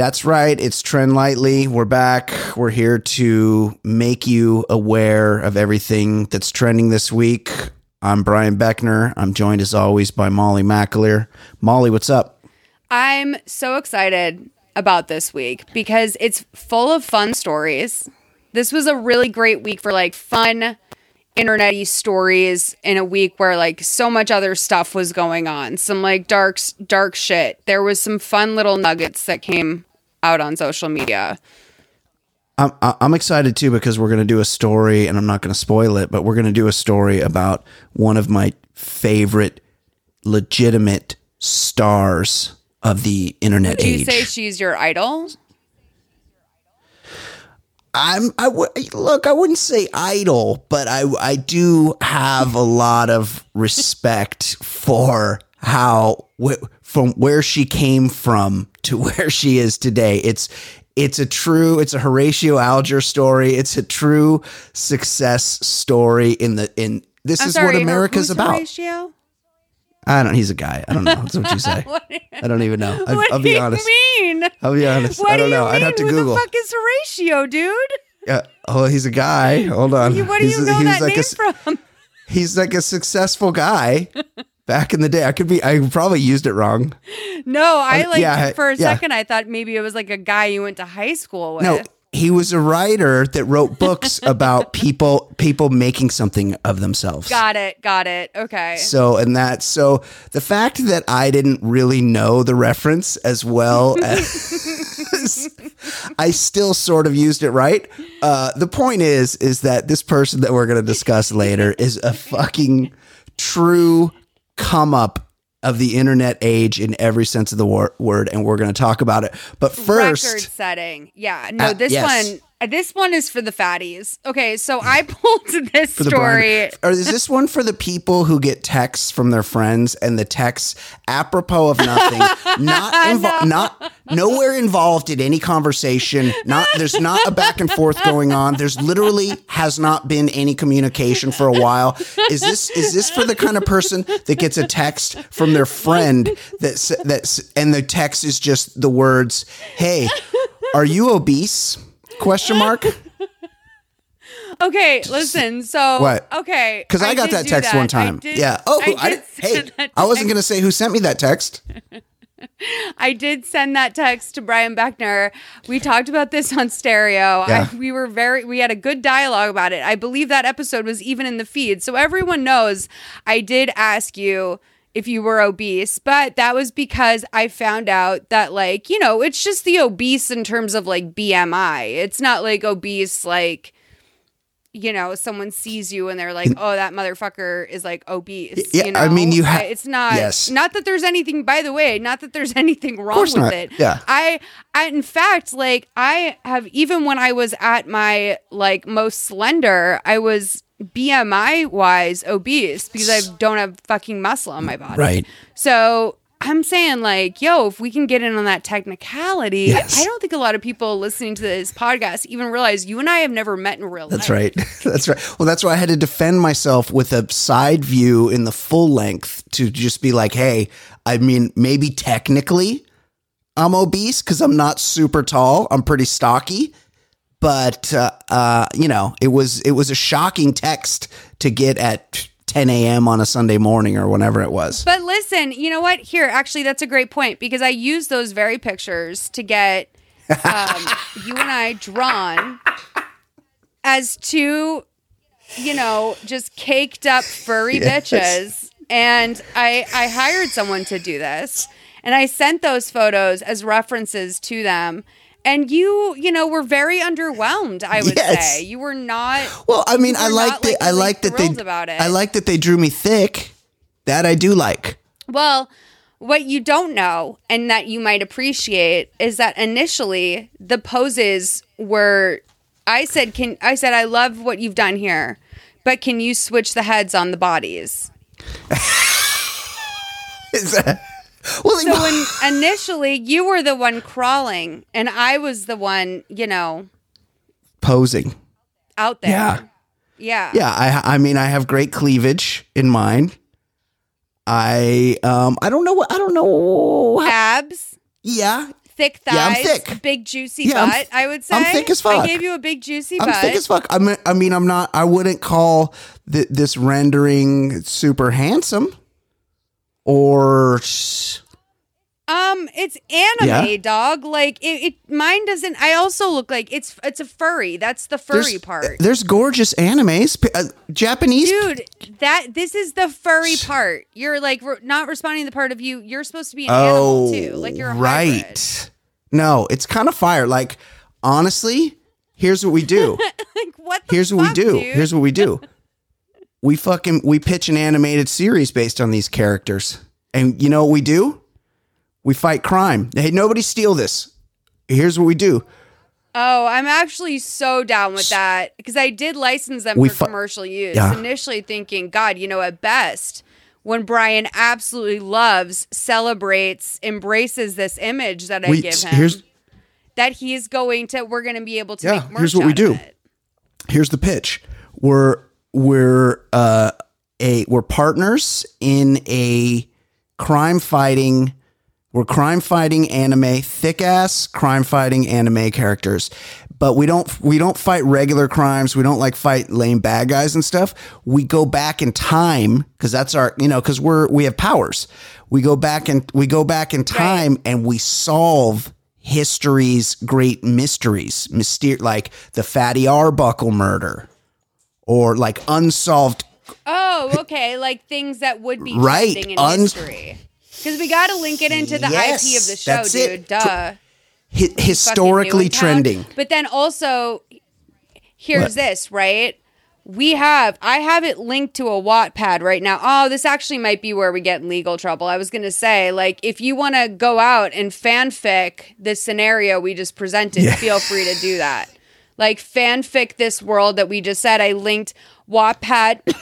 That's right. It's Trend Lightly. We're back. We're here to make you aware of everything that's trending this week. I'm Brian Beckner. I'm joined as always by Molly McAleer. Molly, what's up? I'm so excited about this week because it's full of fun stories. This was a really great week for like fun internety stories in a week where like so much other stuff was going on. Some like dark dark shit. There was some fun little nuggets that came out on social media. I'm, I'm excited too because we're going to do a story, and I'm not going to spoil it, but we're going to do a story about one of my favorite legitimate stars of the internet Would you age. say she's your idol? I'm I w- look. I wouldn't say idol, but I I do have a lot of respect for how wh- from where she came from to where she is today. It's it's a true it's a Horatio Alger story. It's a true success story in the in this I'm is sorry, what America's who's about. Horatio? I don't. He's a guy. I don't know. That's what you say. I don't even know. I, What I'll do you honest. mean? I'll be honest. What I don't do you know. mean? I'd have to Who Google. the fuck is Horatio, dude? Yeah. Oh, he's a guy. Hold on. What do He's you know that like name a from? he's like a successful guy back in the day. I could be I probably used it wrong. No, I Uh, like yeah, for a yeah. second I thought maybe it was like a guy you went to high school with. No, he was a writer that wrote books about people people making something of themselves. Got it. Got it. Okay. So and that so the fact that I didn't really know the reference as well as I still sort of used it right. Uh, the point is is that this person that we're going to discuss later is a fucking true come up of the internet age in every sense of the wor- word and we're going to talk about it. But first Record setting. Yeah. No, Uh, this yes. one. Uh, This one is for the fatties. Okay, so I pulled this story. Or is this one for the people who get texts from their friends and the texts apropos of nothing, not invo- not nowhere involved in any conversation. Not there's not a back and forth going on. There's literally has not been any communication for a while. Is this is this for the kind of person that gets a text from their friend that that's and the text is just the words, "Hey, are you obese?" Question mark. Okay, listen. So What? Okay, Because I, got did that do text one time. I did- yeah. Oh, I I, did did, hey, that I wasn't text. to say who sent me that text. I did send that text to Brian Beckner. We talked about this on stereo. Yeah. I, we were very, we had a good dialogue about it. I believe that episode was even in the feed. So everyone knows I did ask you if you were obese, but that was because I found out that, like, you know, it's just the obese in terms of like BMI. It's not like obese, like, you know, someone sees you and they're like, "Oh, that motherfucker is like obese." Yeah, you know? I mean, you have it's not. yes. Not that there's anything. By the way, not that there's anything wrong with not. it. Yeah. I, I, in fact, like I have even when I was at my like most slender, I was BMI wise obese because I don't have fucking muscle on my body. Right. So I'm saying, like, yo, if we can get in on that technicality, Yes. I don't think a lot of people listening to this podcast even realize you and I have never met in real life. That's right. That's right. Well, that's why I had to defend myself with a side view in the full length to just be like, hey, I mean, maybe technically I'm obese because I'm not super tall. I'm pretty stocky. But uh, uh, you know, it was it was a shocking text to get at 10 a.m. on a Sunday morning or whenever it was. But listen, you know what? Here, actually, that's a great point because I used those very pictures to get um, you and I drawn as two, you know, just caked up furry Yes. bitches. And I, I hired someone to do this. And I sent those photos as references to them. And you, you know, were very underwhelmed. I would Yes. say you were not. Well, I mean, I like that. I like that they. about it. I like that they drew me thick. That I do like. Well, what you don't know and that you might appreciate is that initially the poses were I said can I said I love what you've done here, but can you switch the heads on the bodies? Is that? Well, So when initially you were the one crawling and I was the one, you know, posing. out there. Yeah. Yeah. Yeah, I I mean I have great cleavage in mine. I um I don't know what I don't know. Abs, yeah, thick thighs, Yeah, I'm thick. big juicy Yeah, butt, f- I would say. I'm thick as fuck. I gave you a big juicy I'm butt. thick as fuck. I mean, I mean I'm not. I wouldn't call th- this rendering super handsome or Um, it's anime, Yeah. dog. Like it, it, mine doesn't. I also look like it's it's a furry. That's the furry there's, part, There's gorgeous animes, P- uh, Japanese. dude. That this is the furry part. You're like re- not responding to the part of you. You're supposed to be an oh, animal too. Like you're a right. hybrid. No, it's kind of fire. Like honestly, here's what we do. Like what? The Here's what we fuck, do. dude? Here's what we do. we fucking we pitch an animated series based on these characters. And you know what we do? We fight crime. Hey, nobody steal this. Here's what we do. Oh, I'm actually so down with that because I did license them We for fu- commercial use. Yeah. Initially thinking, God, you know, at best, when Brian absolutely loves, celebrates, embraces this image that I We give him, here's that he's going to, we're going to be able to Yeah, here's what we do. here's the pitch. We're we're uh a we're partners in a crime fighting we're crime fighting anime thick ass crime fighting anime characters. But we don't we don't fight regular crimes. We don't like fight lame bad guys and stuff. We go back in time because that's our you know because we're we have powers. We go back and we go back in time and we solve history's great mysteries. Myster- like the fatty arbuckle murder or like unsolved Oh, okay. Like things that would be Right, in uns- history. Because we got to link it into the Yes, IP of the show, that's it. dude. Duh. hi- historically trending But then also, here's What? this, right? We have, I have it linked to a Wattpad right now. Oh, this actually might be where we get in legal trouble. I was going to say, like, if you want to go out and fanfic the scenario we just presented, feel free to do that. Like, fanfic this world that we just said. I linked Wattpad.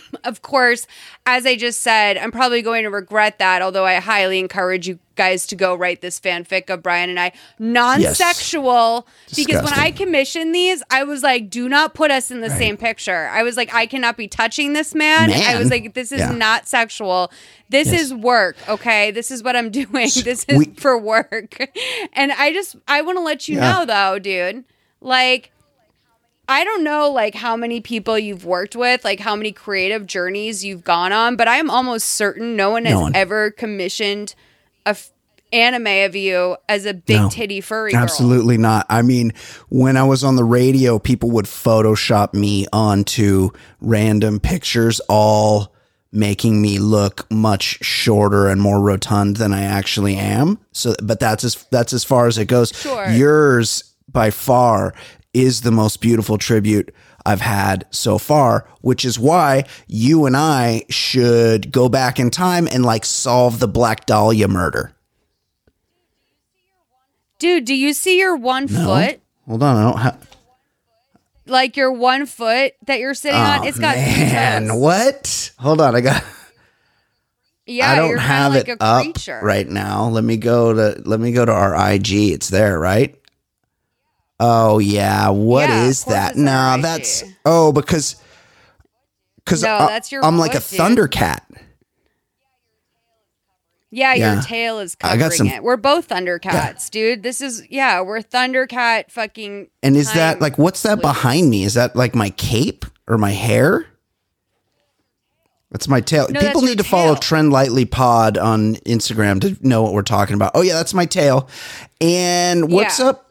of course, as I just said, I'm probably going to regret that, although I highly encourage you guys to go write this fanfic of Brian and I. Non sexual. Because when I commissioned these, I was like, do not put us in the same picture. I was like, I cannot be touching this man. I was like, this is Yeah. not sexual. This Yes. is work, okay? This is what I'm doing. This is we- for work. And I just, I want to let you Yeah. know though, dude, like, I don't know like how many people you've worked with, like how many creative journeys you've gone on, but I'm almost certain no one has No one. ever commissioned a f- anime of you as a big No. titty furry girl. Absolutely not. I mean, when I was on the radio, people would Photoshop me onto random pictures, all making me look much shorter and more rotund than I actually am. So, but that's as that's as far as it goes. Sure. Yours by far is the most beautiful tribute I've had so far, which is why you and I should go back in time and like solve the Black Dahlia murder. Dude, do you see your one foot? Hold on, I don't have. Like your one foot that you're sitting on? Oh, it's got Oh, Man, what? Hold on, I got. Yeah, I don't you're have like it a up creature. right now. Let me go to. Let me go to our IG. It's there, right? Oh yeah. What Yeah, is that? No, IG. that's oh because because No, that's your I'm like a dude. thundercat. Yeah, Yeah. your tail is I got some- it. We're both Thundercats, dude. This is yeah, we're Thundercat fucking And is that like what's that behind me? Is that like my cape or my hair? That's my tail. No, People need to follow. Trend Lightly Pod on Instagram to know what we're talking about. Oh yeah, that's my tail. And what's Yeah. up?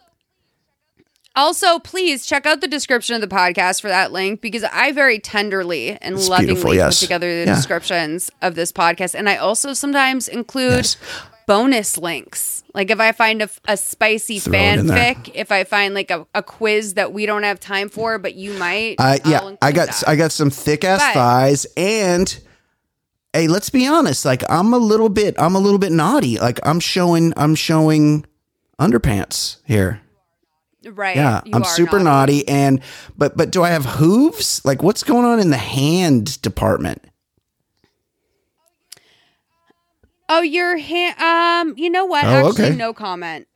Also, please check out the description of the podcast for that link because I very tenderly and It's lovingly beautiful, put together the Yeah. descriptions of this podcast. And I also sometimes include Yes. bonus links. Like if I find a, a spicy Throw it in there. fanfic, if I find like a, a quiz that we don't have time for, but you might. Uh, yeah, I got that. I got some thick ass But- thighs, and hey, let's be honest. Like I'm a little bit, I'm a little bit naughty. Like I'm showing, I'm showing underpants here. Right. Yeah, you I'm super naughty. and but but do I have hooves? Like what's going on in the hand department? Oh, your hand. Um, you know what? Oh, Actually, okay. no comment.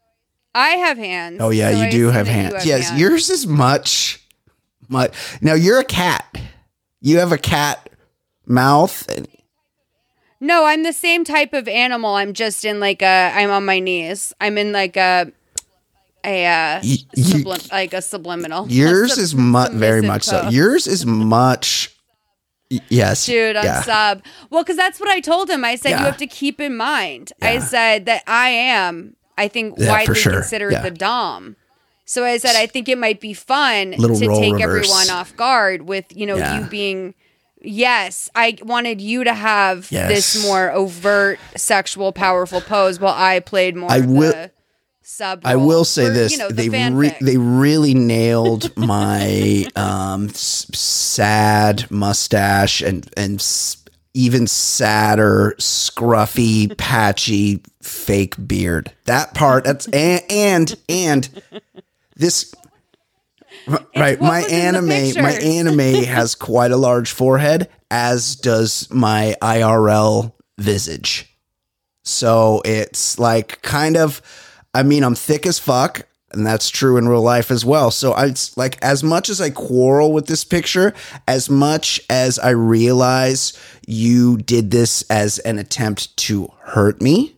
I have hands. Oh yeah, so you I do have hands. yes, yours is much, much. Now you're a cat. You have a cat mouth. and- No, I'm the same type of animal. I'm just in like a. I'm on my knees. I'm in like a. A uh, you- sublim- like a subliminal. Yours A sub- is mu- very much so. Yours is much. Yes, Dude, I'm yeah. sub. Well, because that's what I told him. I said Yeah. you have to keep in mind. I said that I am. I think Yeah, widely sure. considered Yeah. the dom. So I said I think it might be fun Little to take reverse. everyone off guard with you know Yeah. you being. Yes, I wanted you to have Yes. this more overt sexual, powerful pose, while I played more. I of will- The sub. I will say for, this: You know, the they re- they really nailed my um, s- sad mustache and and s- even sadder, scruffy, patchy, fake beard. That part. That's and and, and this. Right, my was in the anime, my anime has quite a large forehead, as does my IRL visage. So it's like kind of, I mean, I'm thick as fuck, and that's true in real life as well. So I it's like as much as I quarrel with this picture, as much as I realize you did this as an attempt to hurt me.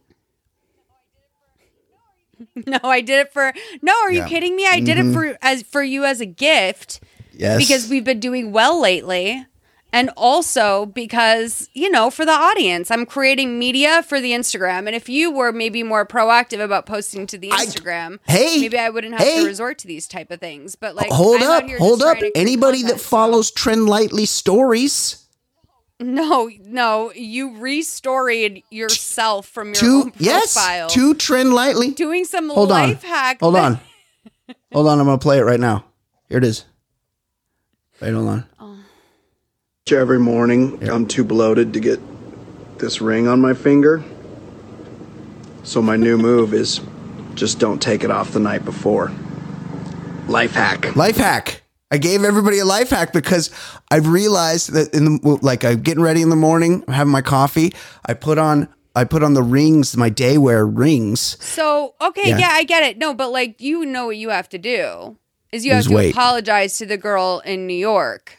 no, I did it for. No, are you Yeah. Mm-hmm. kidding me? I did it for as for you as a gift. Yes, because we've been doing well lately. And also because, you know, for the audience, I'm creating media for the Instagram. And if you were maybe more proactive about posting to the I- Instagram, Hey, maybe I wouldn't have hey. to resort to these type of things. But like, hold I'm up, hold up. to Anybody that follows Trend Lightly stories. no, no, you restoried yourself from your Two own yes, profile, two Trend Lightly. doing some Hold on. life hack. Hold that- on. hold on. I'm going to play it right now. Here it is. Wait, hold on. Every morning, I'm too bloated to get this ring on my finger. So my new move is just don't take it off the night before. Life hack. Life hack. I gave everybody a life hack because I've realized that in the like I'm getting ready in the morning, I'm having my coffee. I put on I put on the rings, my day wear rings. So okay, Yeah. yeah. I get it. No, but like you know what you have to do is you Lose have to weight. apologize to the girl in New York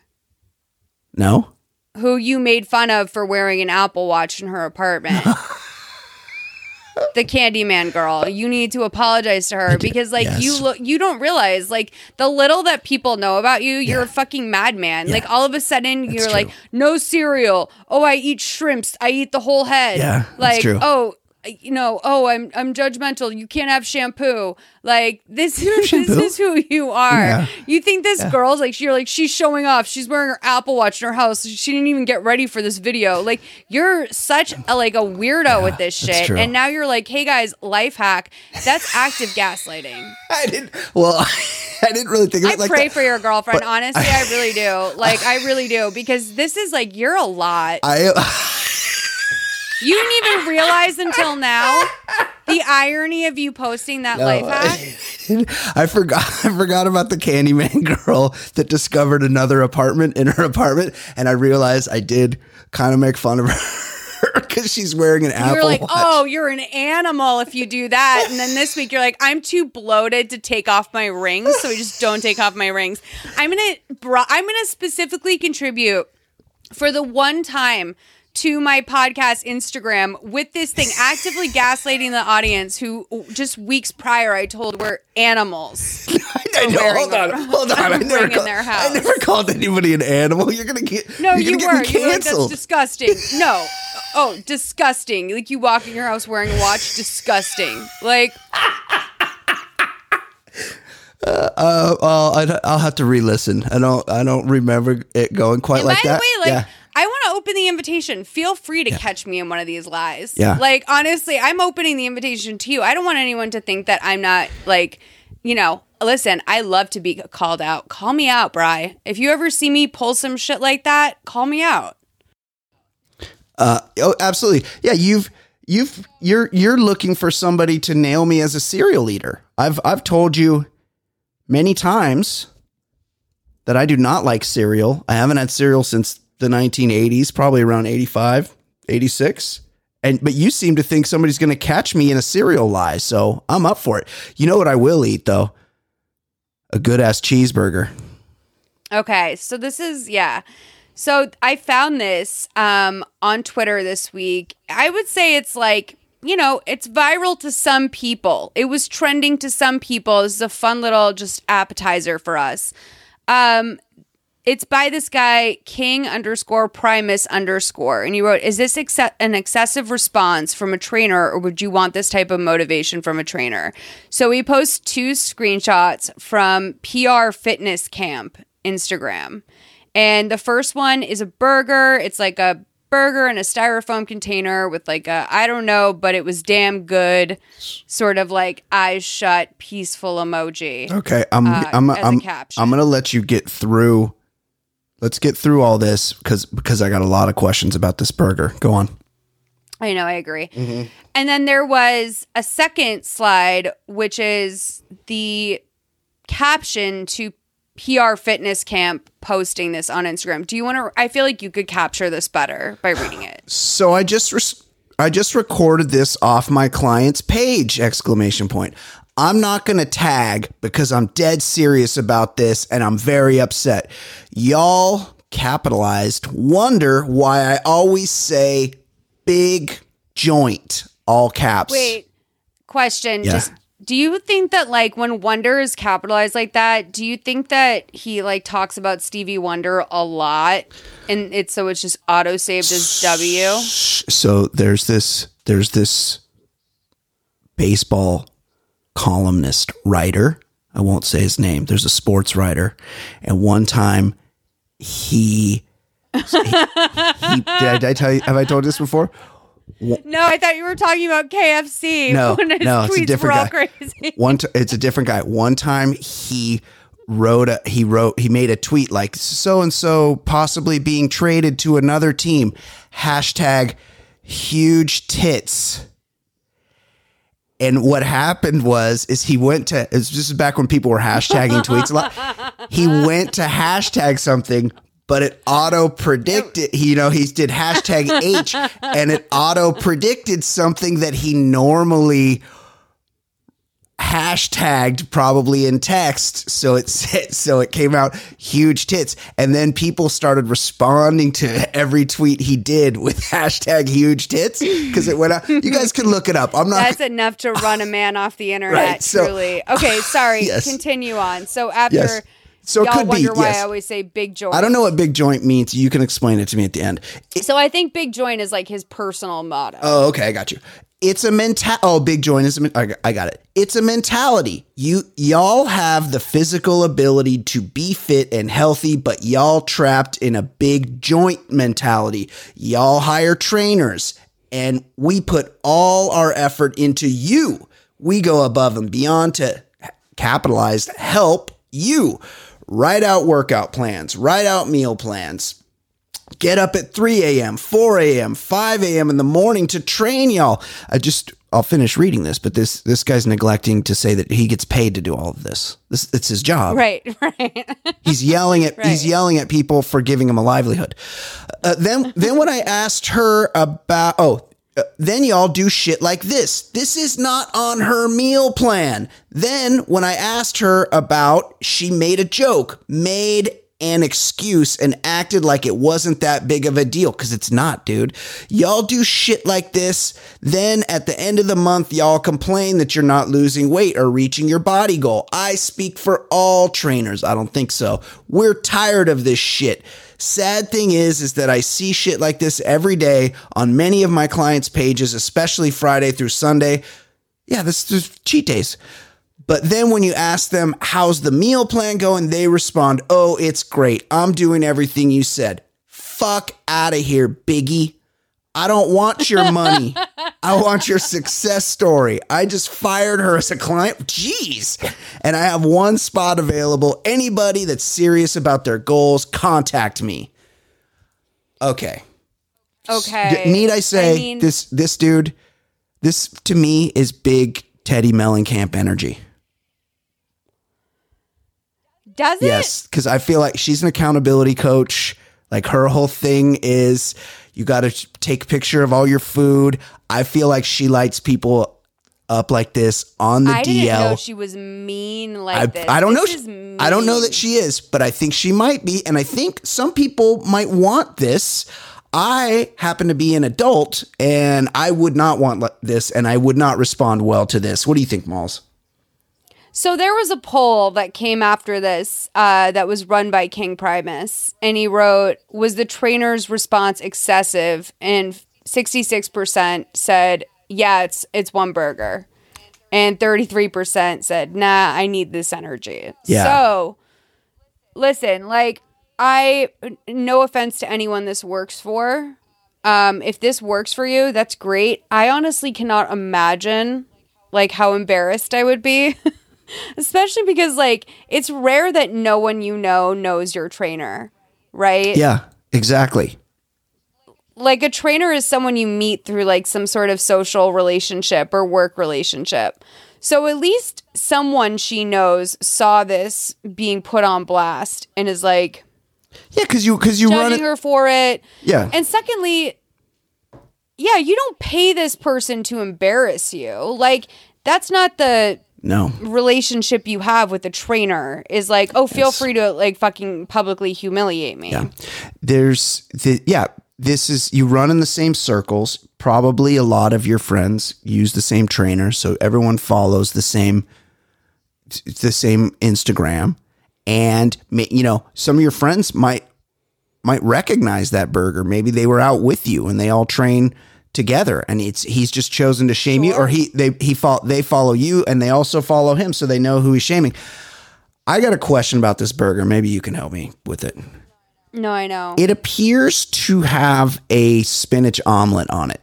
No, who you made fun of for wearing an Apple Watch in her apartment. the Candyman girl. You need to apologize to her because like yes. you look you don't realize like the little that people know about you, you're Yeah. a fucking madman. Yeah. Like all of a sudden you're true. like no cereal. Oh, I eat shrimps. I eat the whole head. Yeah, Like oh you know, oh, I'm I'm judgmental. You can't have shampoo. Like this, this shampoo. is who you are. Yeah. You think this girl's like you're like she's showing off. She's wearing her Apple Watch in her house. She didn't even get ready for this video. Like you're such a like a weirdo with this shit. And now you're like, hey guys, life hack. That's active gaslighting. I didn't. Well, I didn't really think of I it like pray that. for your girlfriend. But Honestly, I really do. Like I really do because this is like you're a lot. I You didn't even realize until now the irony of you posting that life hack. I forgot I forgot about the Candyman girl that discovered another apartment in her apartment, and I realized I did kind of make fun of her because she's wearing an apple. You Apple were like, Watch. oh, you're an animal if you do that. And then this week you're like, I'm too bloated to take off my rings, so I just don't take off my rings. I'm gonna, bro- I'm gonna specifically contribute for the one time to my podcast Instagram with this thing actively gaslighting the audience who just weeks prior I told were animals. I know. Hold on, hold on. I never, called, I never called anybody an animal. You're gonna get No, you were. You were like, that's disgusting. No. Oh, disgusting. Like you walk in your house wearing a watch, disgusting. Like uh, well, I'd, I'll have to re-listen. I don't. I don't remember it going quite And like by that. the way, like yeah. I want to open the invitation. Feel free to catch me in one of these lies. Yeah. Like honestly, I'm opening the invitation to you. I don't want anyone to think that I'm not like, you know, listen, I love to be called out. Call me out, Bry. If you ever see me pull some shit like that, call me out. Uh, oh, absolutely. Yeah, you've you've you're you're looking for somebody to nail me as a serial eater. I've I've told you many times that I do not like cereal. I haven't had cereal since the 1980s, probably around 85, 86. And but you seem to think somebody's going to catch me in a cereal lie, so I'm up for it. You know what I will eat though? A good ass cheeseburger. Okay, so this is yeah. So I found this um, on Twitter this week. I would say it's like you know it's viral to some people. It was trending to some people. This is a fun little just appetizer for us. Um, it's by this guy King underscore Primus underscore, and he wrote, "Is this ex- an excessive response from a trainer, or would you want this type of motivation from a trainer?" So he posts two screenshots from PR Fitness Camp Instagram, and the first one is a burger. It's like a burger in a styrofoam container with like a I don't know, but it was damn good, sort of like eyes shut, peaceful emoji. Okay, I'm Uh, I'm a I'm. I'm gonna let you get through. Let's get through all this because because I got a lot of questions about this burger. Go on. I know, I agree. Mm-hmm. And then there was a second slide, which is the caption to PR Fitness Camp posting this on Instagram. Do you want to? I feel like you could capture this better by reading it. So I just res- I just recorded this off my client's page! Exclamation point. I'm not gonna tag because I'm dead serious about this and I'm very upset. Y'all capitalized. Wonder why I always say big joint all caps. Wait, question. Yeah. Just do you think that like when Wonder is capitalized like that, do you think that he like talks about Stevie Wonder a lot, and it's so it's just auto saved as W? so there's this there's this baseball columnist writer. I won't say his name. There's a sports writer. And one time he, he, he- did, I, did I tell you have i told you this before? No, I thought you were talking about KFC. No, when his no, it's a different guy. crazy. one t- it's a different guy. One time he wrote a he wrote he made a tweet like so and so possibly being traded to another team. Hashtag huge tits and what happened was is he went to this is back when people were hashtagging tweets a lot. He went to hashtag something but it auto predicted you know he did hashtag h and it auto predicted something that he normally hashtagged probably in text so it so it came out huge tits and then people started responding to every tweet he did with hashtag huge tits because it went out you guys can look it up i'm not That's enough to run a man off the internet, Right, so- truly. Okay, sorry. Yes. Continue on. So after Yes. So it y'all could be, wonder why yes. I always say big joint. i don't know what big joint means you can explain it to me at the end It- So I think big joint is like his personal motto. oh okay i got you it's a mental oh big joint is a men- I got it. It's a mentality. You y'all have the physical ability to be fit and healthy but y'all trapped in a big joint mentality. Y'all hire trainers and we put all our effort into you. We go above and beyond to capitalize help you. Write out workout plans write out meal plans get up at 3 a.m., 4 a.m., 5 a.m. in the morning to train y'all. I just I'll finish reading this, but this this guy's neglecting to say that he gets paid to do all of this. This it's his job. Right, right. He's yelling at he's yelling at people for giving him a livelihood. Uh, then then when I asked her about oh uh, then y'all do shit like this. This is not on her meal plan. Then when I asked her about she made a joke, made an excuse and acted like it wasn't that big of a deal cuz it's not, dude. Y'all do shit like this, then at the end of the month y'all complain that you're not losing weight or reaching your body goal. I speak for all trainers. I don't think so. We're tired of this shit. Sad thing is, is that I see shit like this every day on many of my clients' pages, especially Friday through Sunday. Yeah, this is cheat days. But then when you ask them, how's the meal plan going? They respond, oh, it's great. I'm doing everything you said. fuck out of here, Biggie. I don't want your money. I want your success story. I just fired her as a client. Jeez. And I have one spot available. Anybody that's serious about their goals, contact me. Okay. Okay. D- Need I say mean, this this dude this to me is big Teddi Mellencamp energy. Does it? Yes, because I feel like she's an accountability coach. Like her whole thing is you got to take a picture of all your food. I feel like she lights people up like this on the I DL. didn't know she was mean like I, this. I don't know. This she- I don't know that she is, but I think she might be, and I think some people might want this. I happen to be an adult, and I would not want this, and I would not respond well to this. What do you think, Molls? So there was a poll that came after this uh, that was run by King Primus, and he wrote, "Was the trainer's response excessive?" And sixty six percent said, "Yeah, it's it's one burger," and thirty three percent said, "Nah, I need this energy." Yeah. So listen, like I, no offense to anyone this works for. Um, if this works for you, that's great. I honestly cannot imagine like how embarrassed I would be. Especially because like it's rare that no one you know knows your trainer, right? Yeah, exactly. Like a trainer is someone you meet through like some sort of social relationship or work relationship. So at least someone she knows saw this being put on blast and is like Yeah, because you because you run judging it. her for it. Yeah, And secondly, yeah, you don't pay this person to embarrass you. Like that's not the no. relationship you have with the trainer is like, oh, feel Yes. free to like fucking publicly humiliate me. Yeah. There's the yeah, this is you run in the same circles. Probably a lot of your friends use the same trainer, so everyone follows the same the same Instagram. And you know, some of your friends might might recognize that burger. Maybe they were out with you and they all train together and it's he's just chosen to shame you or he they he fol- they follow you and they also follow him so they know who he's shaming. I got a question about this burger. Maybe you can help me with it. No, I know. It appears to have a spinach omelet on it.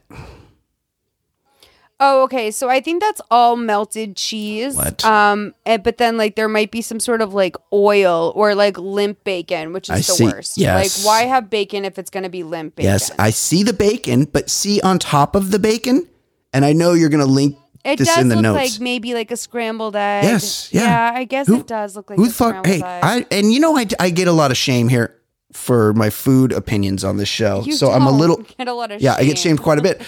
Oh, okay. So I think that's all melted cheese. What? Um, and, but then like there might be some sort of like oil or like limp bacon, which is I the see. worst. Yes. Like, why have bacon if it's going to be limp bacon? Yes, I see the bacon, but see on top of the bacon, and I know you're going to link It this does in the look notes. like maybe like a scrambled egg. Yes, yeah. I guess Who- it does look like Who a the fuck? scrambled Hey, egg. I and you know I, I get a lot of shame here for my food opinions on this show, You so I'm a little get a lot of yeah. I get shamed quite a bit,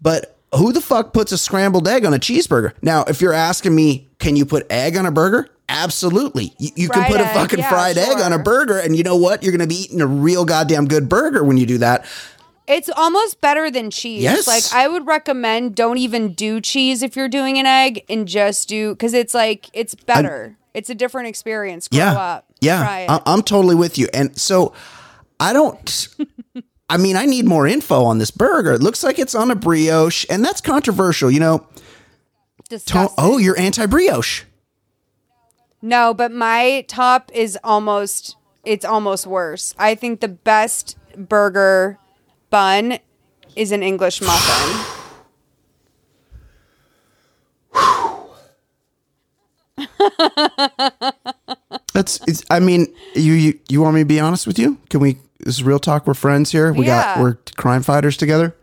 but who the fuck puts a scrambled egg on a cheeseburger? Now, if you're asking me, can you put egg on a burger? Absolutely. You, you can put a egg, fucking yeah, fried egg on a burger, and you know what? You're going to be eating a real goddamn good burger when you do that. It's almost better than cheese. Yes. Like I would recommend don't even do cheese if you're doing an egg and just do because it's like it's better. it's a different experience. Grow yeah, up. yeah. Try it. I- I'm totally with you. And so, I don't. I mean, I need more info on this burger. It looks like it's on a brioche, and that's controversial. You know, Disgusting. oh, you're anti brioche. No, but my top is almost it's almost worse. I think the best burger bun is an English muffin. That's. It's, I mean, you, you you want me to be honest with you? Can we? This is real talk. We're friends here. We got we're crime fighters together.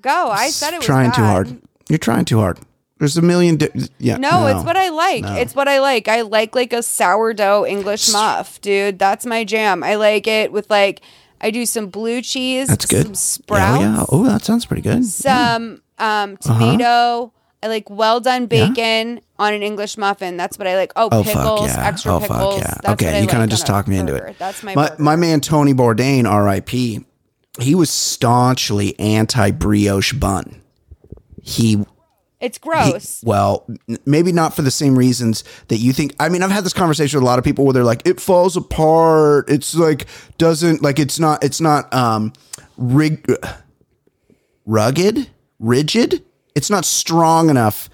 Go. I said it was trying too hard. You're trying too hard. There's a million. Di- yeah. No, it's what I like. It's what I like. I like like a sourdough English muff, dude. That's my jam. I like it with like I do some blue cheese, That's good. some sprouts, Yeah, yeah. Oh, that sounds pretty good. some um Uh-huh. tomato. I like well done bacon on an English muffin. That's what I like. Oh, Oh pickles, fuck yeah! extra oh pickles. fuck yeah! That's okay, you kind of like just on talked me into it. That's my my, burger. my man Tony Bourdain, R.I.P. He was staunchly anti brioche bun. He It's he- gross. well, n- maybe not for the same reasons that you think. I mean, I've had this conversation with a lot of people where they're like, it falls apart. It's like doesn't like it's not it's not um rig rugged, rigid. It's not strong enough.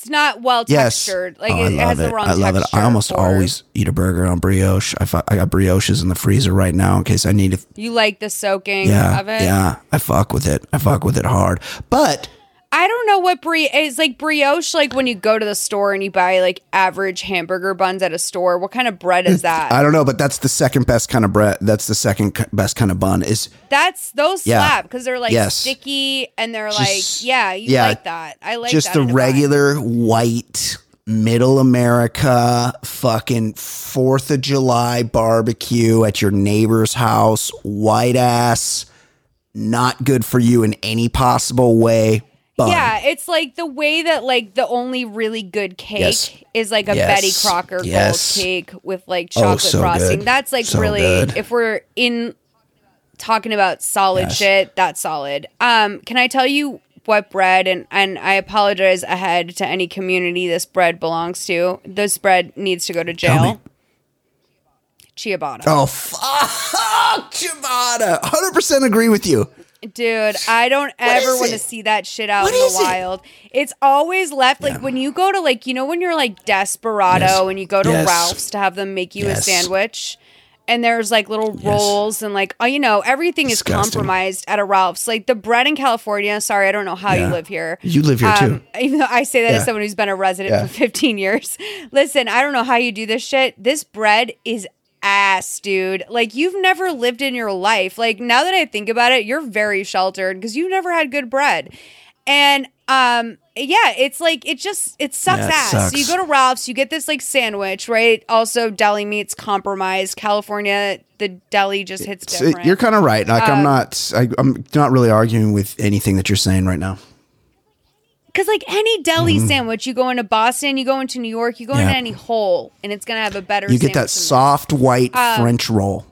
It's not well Yes. textured. Like Oh, it, I it has it. the wrong I love it. I almost always eat a burger on brioche. I, fu- I got brioches in the freezer right now in case I need to. You like the soaking Yeah, of it? yeah. I fuck with it. I fuck with it hard. But I don't know what brie is like brioche. Like when you go to the store and you buy like average hamburger buns at a store. What kind of bread is that? I don't know. But that's the second best kind of bread. That's the second best kind of bun. Is That's those Yeah. slap because they're like Yes. sticky and they're Just- like yeah, you yeah, like that. I like just that the a bun. regular white middle America fucking Fourth of July barbecue at your neighbor's house. White ass, not good for you in any possible way. Bun. Yeah, it's like the way that like the only really good cake Yes. is like a Yes. Betty Crocker Yes. gold cake with like Oh, chocolate so frosting. good. That's like So really good. if we're in talking about solid shit, that's solid. Um, can I tell you what bread and and I apologize ahead to any community this bread belongs to. This bread needs to go to jail. Ciabatta. Oh fuck, Ciabatta. Hundred percent agree with you. Dude, I don't ever want to see that shit out What in the is it? wild. It's always left like when you go to like you know when you're like Desperado Yes. and you go to Yes. Ralph's to have them make you Yes. a sandwich. And there's like little rolls and like oh you know everything Disgusting. is compromised at a Ralph's. Like the bread in California. Sorry, I don't know how you live here. You live here um, too. Even though I say that Yeah. as someone who's been a resident Yeah. for 15 years. Listen, I don't know how you do this shit. This bread is ass, dude. Like you've never lived in your life. Like now that I think about it, you're very sheltered because you've never had good bread. And um yeah, it's like it just it sucks Yeah, it ass. So you go to Ralph's, you get this like sandwich, right? Also deli meat's compromised. California, the deli just hits different. you're kind of right. Like Um, I'm not. I, I'm not really arguing with anything that you're saying right now. Because like any deli sandwich, you go into Boston, you go into New York, you go Mm-hmm. Yeah. into any hole, and it's gonna have a better. You get that soft white Um, French roll.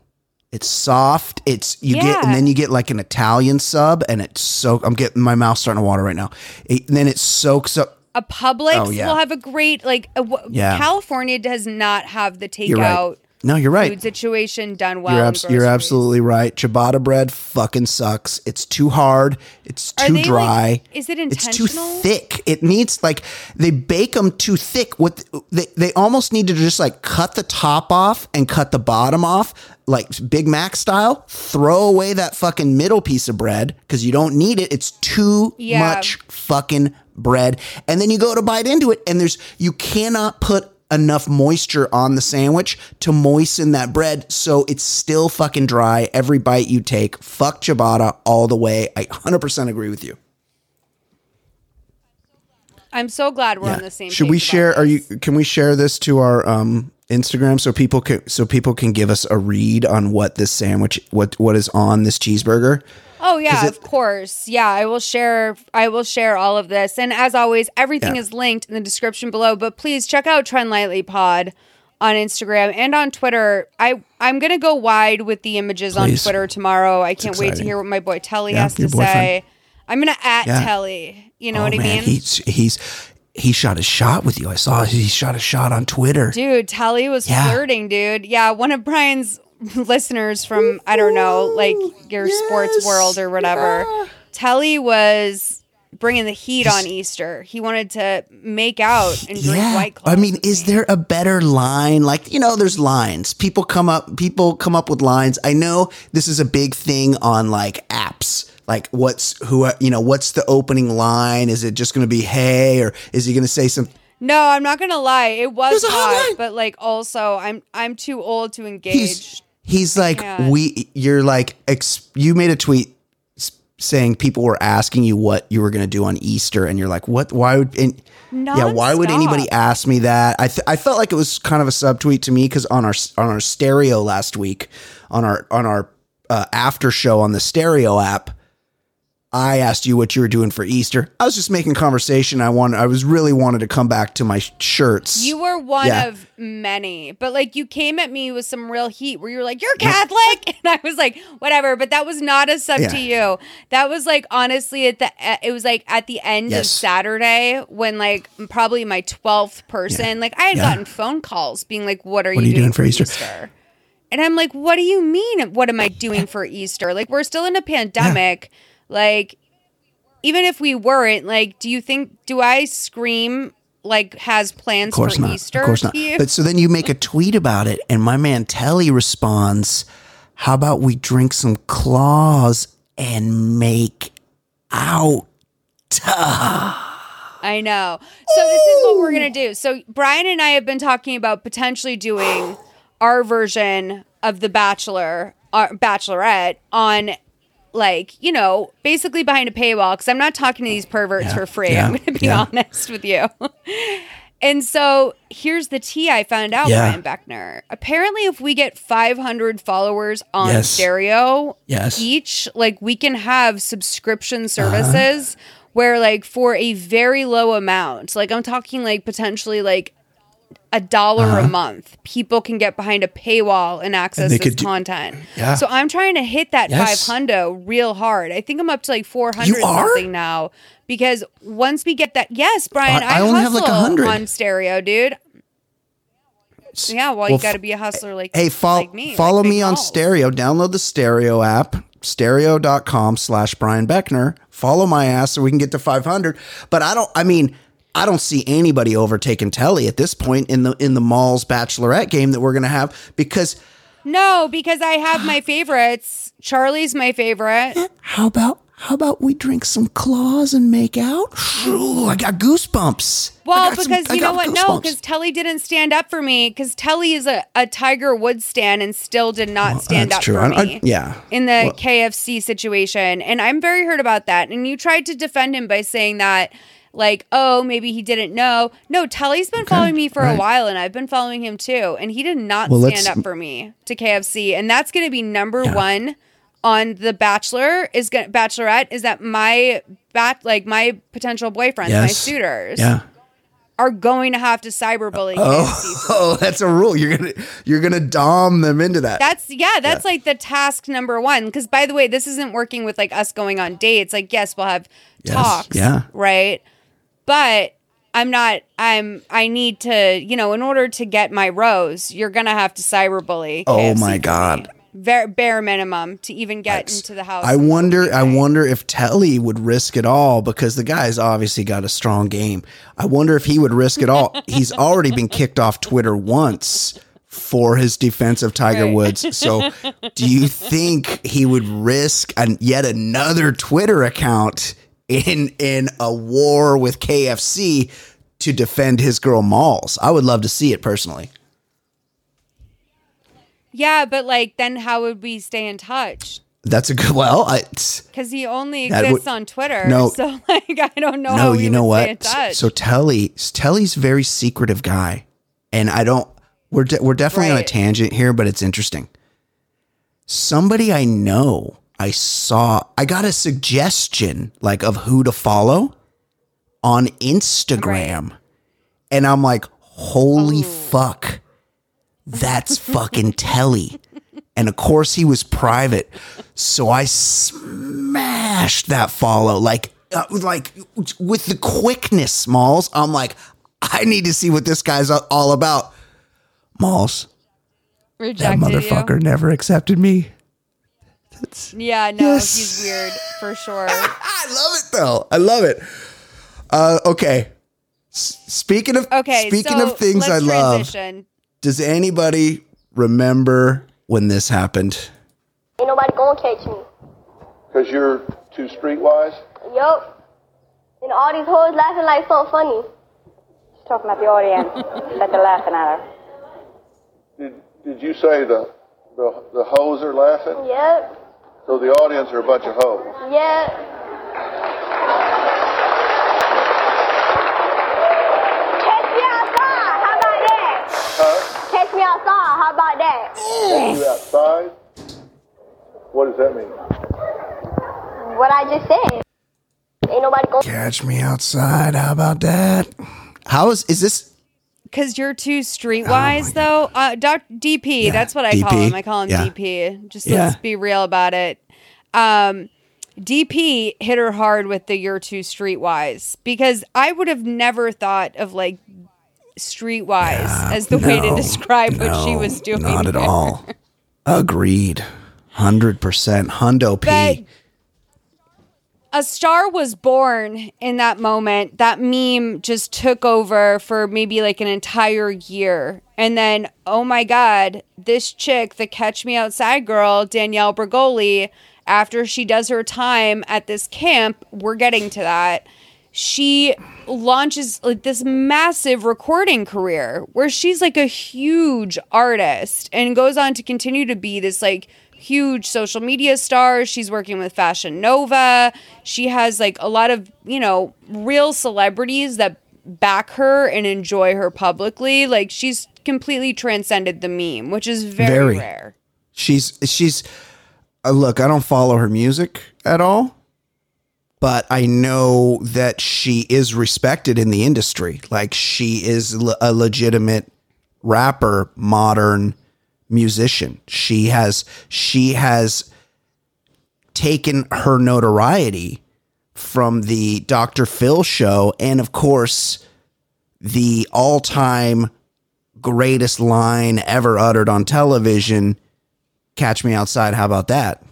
It's soft. It's you get, and then you get like an Italian sub, and it's so. I'm getting my mouth starting to water right now. It, and then it soaks up. A Publix Oh, yeah. will have a great like. A, Yeah. California does not have the You're right. No, you're right. food situation done well. You're, abs- you're absolutely right. Ciabatta bread fucking sucks. It's too hard. It's Are too they, like- dry. is it intentional? It's too thick. It needs like they bake them too thick. What they they almost need to just like cut the top off and cut the bottom off, like Big Mac style. Throw away that fucking middle piece of bread because you don't need it. It's too Yeah. much fucking bread. And then you go to bite into it, and there's you cannot put enough moisture on the sandwich to moisten that bread so it's still fucking dry every bite you take. Fuck ciabatta all the way. I 100% agree with you. I'm so glad we're Yeah. on the same. Should we share are you can we share this to our um Instagram so people can so people can give us a read on what this sandwich what what is on this cheeseburger? Oh yeah, it- of course. Yeah, I will share I will share all of this. And as always, everything Yeah. is linked in the description below, but please check out Trend Lightly Pod on Instagram and on Twitter. I I'm going to go wide with the images on Twitter tomorrow. I can't wait to hear what my boy Telly Yeah, has to boyfriend. say. I'm going to at Yeah. Telly. You know oh what I man, mean? he's he's he shot a shot with you. I saw he shot a shot on Twitter. Dude, Telly was Yeah. flirting, dude. Yeah, one of Brian's listeners from I don't know, like your sports world or whatever. Telly was bringing the heat He's- on Easter. He wanted to make out and drink White Claws. I mean, is me. there a better line? Like, you know, there's lines. People come up people come up with lines. I know this is a big thing on like apps. Like what's who you know, what's the opening line? Is it just going to be hey or is he going to say some No, I'm not gonna lie. It was hot, but like also, I'm I'm too old to engage. he's he's like we you're like ex, you made a tweet saying people were asking you what you were going to do on Easter and you're like what why would and yeah why would anybody ask me that I th- I felt like it was kind of a subtweet to me cuz on our on our stereo last week on our on our uh, after show on the stereo app I asked you what you were doing for Easter. I was just making conversation. I want I was really wanted to come back to my shirts. You were one Yeah. of many, but like you came at me with some real heat where you were like, You're Catholic. And I was like, Whatever. But that was not a sub Yeah. to you. That was like, honestly, at the, it was like at the end of Saturday when like probably my 12th person, like I had Yeah. gotten phone calls being like, What are, What you, doing, for Easter? And I'm like, What do you mean? What am I doing for Easter? Like, we're still in a pandemic. Like, even if we weren't, like, do you think, do I scream like has plans Of course for not. Easter. Of course not. But so then you make a tweet about it, and my man Telly responds, "How about we drink some claws and make out?" I know. So this is what we're gonna do. So Brian and I have been talking about potentially doing our version of the Bachelor, our Bachelorette on. Like, you know, basically behind a paywall, because I'm not talking to these perverts Yeah, for free. yeah, I'm going to be yeah. honest with you. and so here's the tea I found out. Brian Beckner. Apparently, if we get 500 followers on Yes. stereo Yes. each, like we can have subscription uh-huh. services where, like, for a very low amount, like I'm talking like potentially like a dollar a uh-huh. month, people can get behind a paywall and access they this do- content. Yeah. So I'm trying to hit that Yes. 500 real hard. I think I'm up to like 400 You are? something now because once we get that, yes, Brian, I- I, I only have, like, 100. on stereo, dude. Yeah, well, Well, you got to be a hustler like Hey, follow like me. follow like me on stereo. Download the stereo app, stereo.com slash Brian Beckner. Follow my ass so we can get to 500. But I don't, I mean, I don't see anybody overtaking Telly at this point in the in the Molls' Bachelorette game that we're gonna have because No, because I have my favorites. Charlie's my favorite. how about how about we drink some claws and make out? Ooh, I got goosebumps. Well, got because I you know what? No, because Telly didn't stand up for me. Because Telly is a, a Tiger Woods stand and still did not stand that's up true. for I- I- me. yeah. In the Well- KFC situation. And I'm very hurt about that. And you tried to defend him by saying that, like, oh, maybe he didn't know. No, Telly's been following me for a while and I've been following him too. And he did not Well, stand up for me to KFC. And that's going to be number Yeah. one on the Bachelor is gonna, Bachelorette is that my bat like my potential boyfriends, my suitors yeah. are going to have to cyberbully oh, for- Oh, that's a rule. You're gonna you're gonna dom them into that. That's yeah, that's like the task number one. Because by the way, this isn't working with like us going on dates. Like, yes, we'll have Yes, talks, yeah. right. But I'm not. I'm. I need to. You know, in order to get my rose, you're gonna have to cyberbully. Oh KFC my God. Bare, bare minimum to even get into the house. I wonder. I wonder if Telly would risk it all because the guy's obviously got a strong game. I wonder if he would risk it all. He's already been kicked off Twitter once for his defense of Tiger Right. Woods. So, do you think he would risk an, yet another Twitter account in in a war with KFC to defend his girl Molls? I would love to see it personally. Yeah, but like, then how would we stay in touch? That's a good. Well, I. Because he only exists would- on Twitter. No. so like, I don't know. no, you know what? So Telly, Telly's a very secretive guy, and I don't. We're de- we're definitely on a tangent here, but it's interesting. Somebody I know, I saw. I got a suggestion like of who to follow on Instagram, and I'm like, holy fuck, that's fucking Telly. And of course, he was private. So I smashed that follow. Like, uh, like with the quickness, Smalls. I'm like, I need to see what this guy's all about. Molls, that Rejected motherfucker never accepted me. You? Yeah, no, Yes. he's weird for sure. I love it though. I love it. Uh, okay. S- speaking of Okay, speaking so of things I let's love, does anybody remember when this happened? Ain't nobody gonna catch me. Because you're too streetwise? Yup. And all these hoes laughing like so funny. She's talking about the audience that they're laughing at her. Did, did you say the, the, the hoes are laughing? Yep. So the audience are a bunch of hoes. Yeah. Catch me outside. How about that? Huh? Catch me outside. How about that? You outside? What does that mean? What I just said. Ain't nobody gonna. Catch me outside. How about that? How is is this? Because you're too streetwise, though. Uh, Doc DP, that's what I call him. I call him Yeah. DP. Just Yeah. let's be real about it. Um, DP hit her hard with the "you're too streetwise" because I would have never thought of like streetwise as the way to No, describe what she was doing. Not at all. Agreed. Hundred percent. Hundo P. But a star was born in that moment. That meme just took over for maybe like an entire year. And then, oh my God, this chick, the Catch Me Outside girl, Danielle Bregoli, after she does her time at this camp, we're getting to that. She launches like this massive recording career where she's like a huge artist and goes on to continue to be this like huge social media star. She's working with Fashion Nova. She has like a lot of, you know, real celebrities that back her and enjoy her publicly. Like she's completely transcended the meme, which is very, Very. rare. She's she's uh, look, I don't follow her music at all, but I know that she is respected in the industry. Like she is le- a legitimate rapper, modern musician. She has she has taken her notoriety from the Dr. Phil show and of course the all-time greatest line ever uttered on television Catch Me Outside. How about that?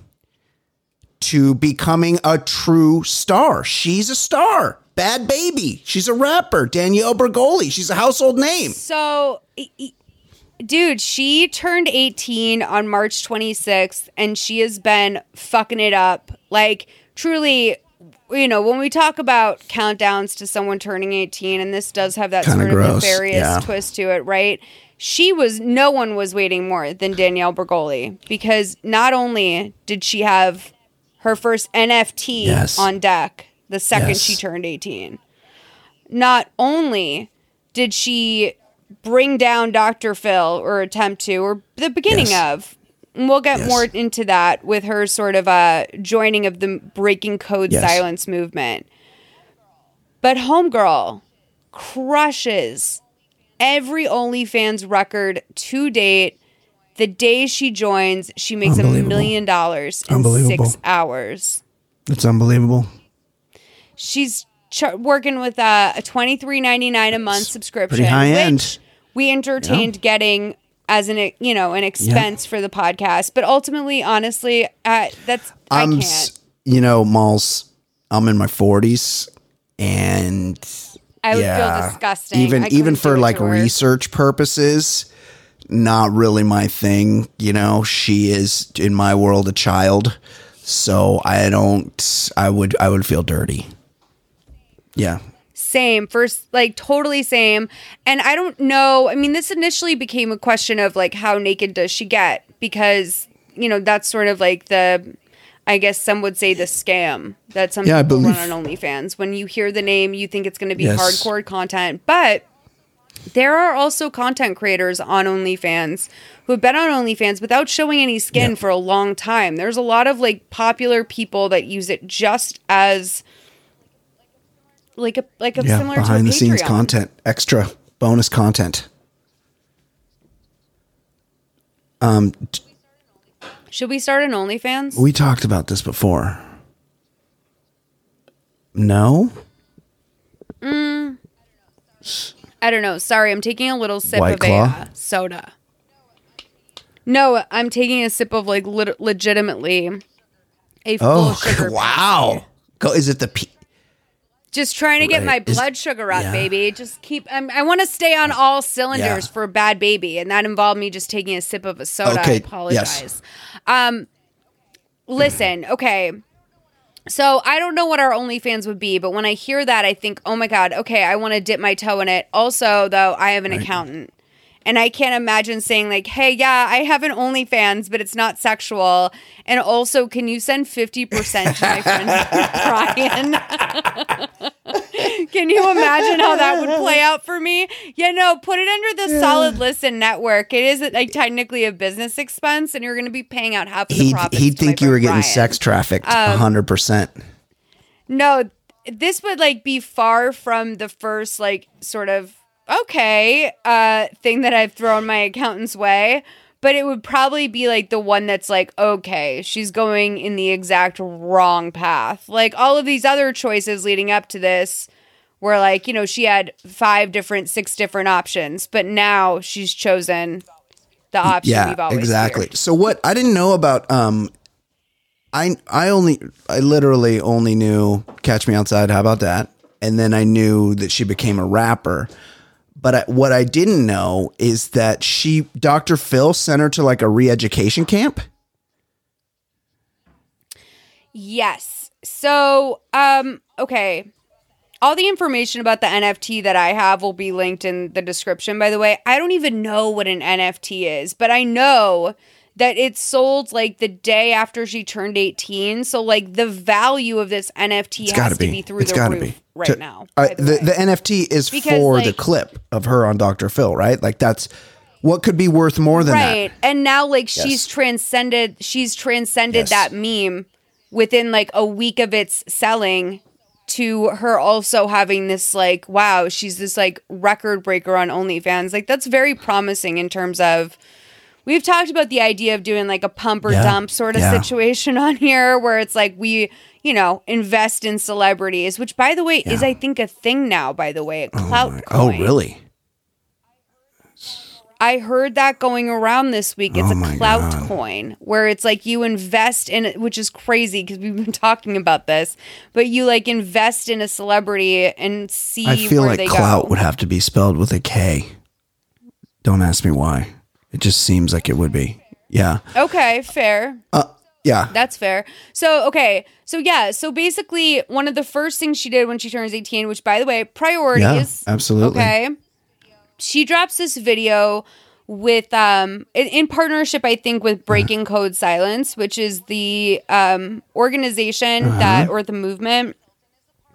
To becoming a true star. She's a star. Bhad Bhabie. She's a rapper. Danielle Bregoli. She's a household name. So, dude, she turned 18 on March 26th and she has been fucking it up. Like, truly, you know, when we talk about countdowns to someone turning 18, and this does have that Kinda sort of gross, nefarious yeah. twist to it, right? She was, no one was waiting more than Danielle Bregoli because not only did she have her first NFT Yes. on deck the second Yes. she turned 18, not only did she bring down Dr. Phil or attempt to, or the beginning Yes. of, and we'll get Yes. more into that with her sort of uh, joining of the breaking code Yes. silence movement. But Homegirl crushes every OnlyFans record to date. The day she joins, she makes a million dollars in six hours It's unbelievable. she's ch- working with a, a twenty three ninety nine a month subscription, pretty high end. which we entertained getting as an you know an expense for the podcast. But ultimately, honestly, uh, that's I I'm, can't. s- you know, Molls, I'm in my 40s and I would yeah, feel disgusting. Even even for like research purposes, not really my thing. You know, she is in my world a child, so I don't. I would I would feel dirty. Yeah, Same, first, like totally same. And I don't know. I mean, this initially became a question of like, how naked does she get? Because, you know, that's sort of like the, I guess some would say the scam that some Yeah, people run on OnlyFans. When you hear the name, you think it's going to be Yes. hardcore content. But there are also content creators on OnlyFans who have been on OnlyFans without showing any skin Yeah. for a long time. There's a lot of like popular people that use it just as like a like a yeah. similar Behind the scenes content, extra bonus content. Um, Should we start an OnlyFans? we talked about this before. No, Mm. I don't know. Sorry, I'm taking a little sip White of Claw? a uh, soda. No, I'm taking a sip of like lit- legitimately a full oh sugar. wow. Go. Is it the P- Just trying to get my Right. Is- blood sugar up, yeah. baby. Just keep. I'm, I want to stay on all cylinders Yeah. for a Bhad Bhabie, and that involved me just taking a sip of a soda. I apologize. yes. Um, listen, okay. So I don't know what our OnlyFans would be, but when I hear that, I think, oh my god, okay, I want to dip my toe in it. Also, though, I have an accountant. And I can't imagine saying like, "Hey, yeah, I have an OnlyFans, but it's not sexual." And also, can you send fifty percent to my friend Brian? Can you imagine how that would play out for me? Yeah, no, put it under the solid listen network. It is like technically a business expense, and you're going to be paying out half of the he'd he'd think you were getting Brian. Um, sex trafficked. A hundred percent. No, this would like be far from the first like sort of okay uh thing that I've thrown my accountant's way. But it would probably be like the one that's like, okay, she's going in the exact wrong path. Like all of these other choices leading up to this were like, you know, she had five different, six different options, but now she's chosen the option Yeah, we've always exactly. feared. So what I didn't know about um I I only I literally only knew Catch Me Outside. How about that? And then I knew that she became a rapper. But I, what I didn't know is that she Dr. Phil sent her to like a re-education camp. Yes. So, um, okay. All the information about the NFT that I have will be linked in the description, by the way. I don't even know what an NFT is, but I know that it sold like the day after she turned 18. So, like, the value of this NFT It's has to be. be through It's the got to roof be right To- now. uh, the the, the NFT is Because, for the clip of her on Dr. Phil, right? Like that's what could be worth more than right that. Right. And now like Yes. she's transcended she's transcended Yes. that meme within like a week of its selling to her also having this like wow she's this like record breaker on onlyfans like that's very promising in terms of we've talked about the idea of doing like a pump or Yeah. dump sort of Yeah. situation on here where it's like we you know invest in celebrities which by the way is i think a thing now by the way A oh clout Oh, coin. really? I heard that going around this week. It's Oh a clout God. coin where it's like you invest in it, which is crazy because we've been talking about this, but you like invest in a celebrity and see I feel like clout go. would have to be spelled with a K. Don't ask me why. It just seems like it would be. Yeah. okay, fair. Uh, yeah. That's fair. So, okay. So, yeah. So, basically, one of the first things she did when she turns 18, which, by the way, priorities. absolutely. Okay. She drops this video with, um, in, in partnership, I think, with Breaking Code Silence, which is the um, organization Uh-huh. that, or the movement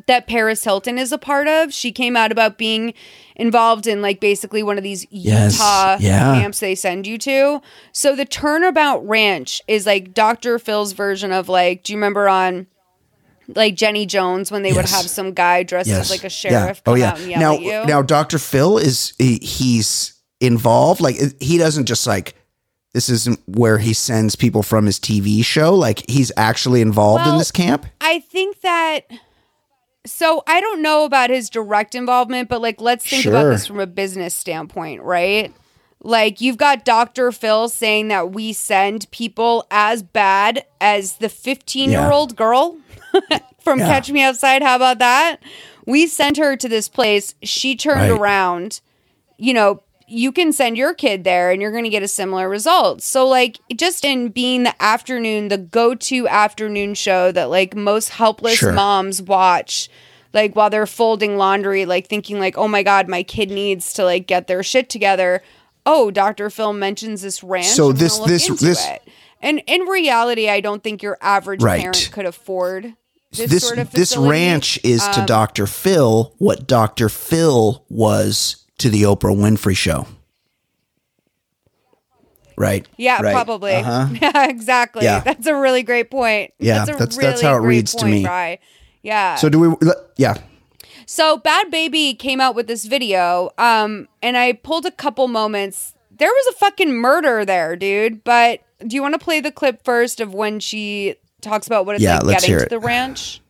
that Paris Hilton is a part of. She came out about being involved in like basically one of these Yes, Utah yeah. camps they send you to. So the Turnabout Ranch is like Dr. Phil's version of like, do you remember on like Jenny Jones when they would have some guy dressed Yes. as like a sheriff Yeah. Oh yeah. out and yell Now at you? now Dr. Phil is he, he's involved like he doesn't just like this isn't where he sends people from his TV show like he's actually involved in this camp? I think that. So I don't know about his direct involvement, but like let's think about this from a business standpoint, right? Like you've got Dr. Phil saying that we send people as bad as the 15 year old girl from Yeah. Catch Me Outside. How about that? We sent her to this place. She turned Right. around. You know, you can send your kid there and you're going to get a similar result. So, like, just in being the afternoon, the go to afternoon show that like most helpless Sure. moms watch, like while they're folding laundry, like thinking, like, oh my God, my kid needs to like get their shit together. Oh, Dr. Phil mentions this ranch. So this- this- this- it. And in reality, I don't think your average Right. parent could afford this, This sort of this ranch is to Um, Dr. Phil what Dr. Phil was to the Oprah Winfrey show. Right. Yeah, Right. probably. Uh-huh. Yeah, exactly. Yeah. That's a really great point. Yeah, a that's- that's how it reads to me. Bri. Yeah. So do we yeah. So Bhad Bhabie came out with this video, um, and I pulled a couple moments. There was a fucking murder there, dude. But do you want to play the clip first of when she talks about what it's Yeah, like let's getting hear to the ranch?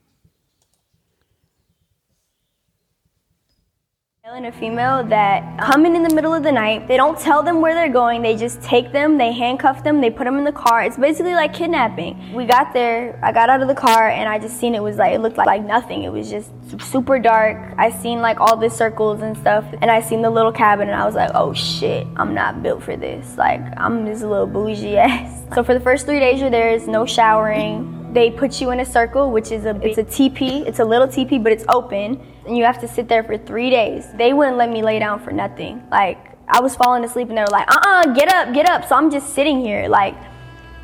And a female that come in in the middle of the night. They don't tell them where they're going. They just take them, they handcuff them, they put them in the car. It's basically like kidnapping. We got there, I got out of the car, and I just seen it was like, it looked like, nothing. It was just super dark. I seen like all the circles and stuff, and I seen the little cabin, and I was like, oh shit, I'm not built for this. Like, I'm this little bougie ass. So for the first three days you're there, is no showering. They put you in a circle, which is a it's a teepee. It's a little teepee, but it's open, and you have to sit there for three days. They wouldn't let me lay down for nothing. Like I was falling asleep, and they were like, "Uh-uh, get up, get up." So I'm just sitting here, like,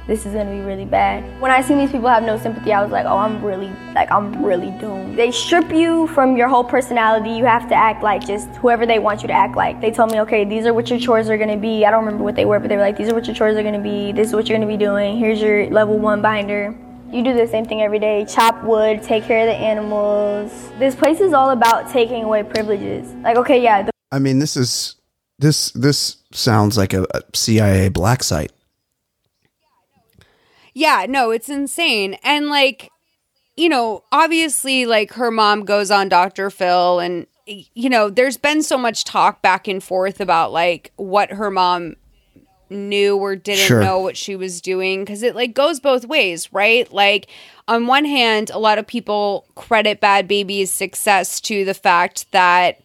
this is gonna be really bad. When I seen these people have no sympathy, I was like, "Oh, I'm really like I'm really doomed." They strip you from your whole personality. You have to act like just whoever they want you to act like. They told me, "Okay, these are what your chores are gonna be." I don't remember what they were, but they were like, "These are what your chores are gonna be. This is what you're gonna be doing. Here's your level one binder." You do the same thing every day chop wood, take care of the animals. This place is all about taking away privileges. Like, okay, yeah, the I mean this is this this sounds like a, a CIA black site. Yeah, no, it's insane. And like, you know, obviously like her mom goes on Dr. Phil and you know, there's been so much talk back and forth about like what her mom knew or didn't Sure. know what she was doing because it like goes both ways, right? Like on one hand, a lot of people credit Bad Baby's success to the fact that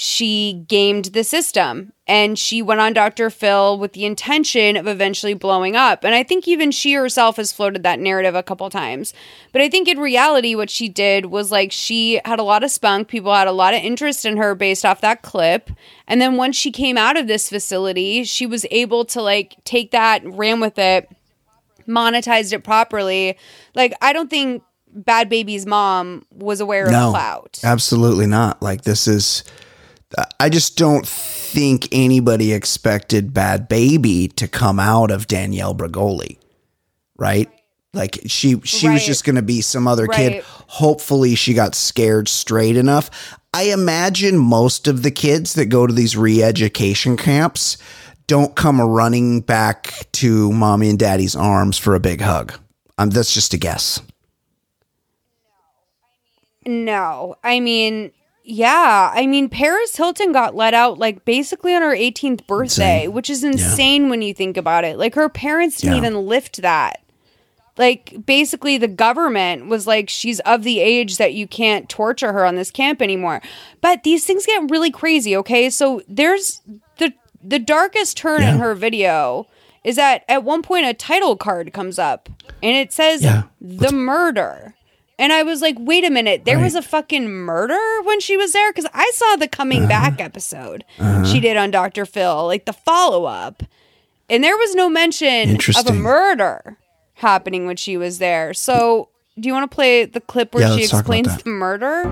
she gamed the system and she went on Dr. Phil with the intention of eventually blowing up. And I think even she herself has floated that narrative a couple times. But I think in reality, what she did was like she had a lot of spunk. People had a lot of interest in her based off that clip. And then once she came out of this facility, she was able to like take that, ran with it, monetized it properly. Like, I don't think Bhad Bhabie's mom was aware No, of clout. absolutely not. Like this is, I just don't think anybody expected Bhad Bhabie to come out of Danielle Bregoli, right? Like she she was just going to be some other kid. Hopefully, she got scared straight enough. I imagine most of the kids that go to these re-education camps don't come running back to mommy and daddy's arms for a big hug. Um, that's just a guess. No, I mean, yeah, I mean, Paris Hilton got let out like basically on her 18th birthday, Insane. which is insane when you think about it. Like her parents didn't Yeah. even lift that. Like basically, the government was like, she's of the age that you can't torture her on this camp anymore. But these things get really crazy. Okay, so there's the the darkest turn in her video is that at one point a title card comes up and it says Yeah. the murder. And I was like, wait a minute, there was a fucking murder when she was there? Because I saw the coming Uh-huh. back episode she did on Dr. Phil, like the follow up. And there was no mention of a murder happening when she was there. So do you want to play the clip where Yeah, she let's talk about explains the murder?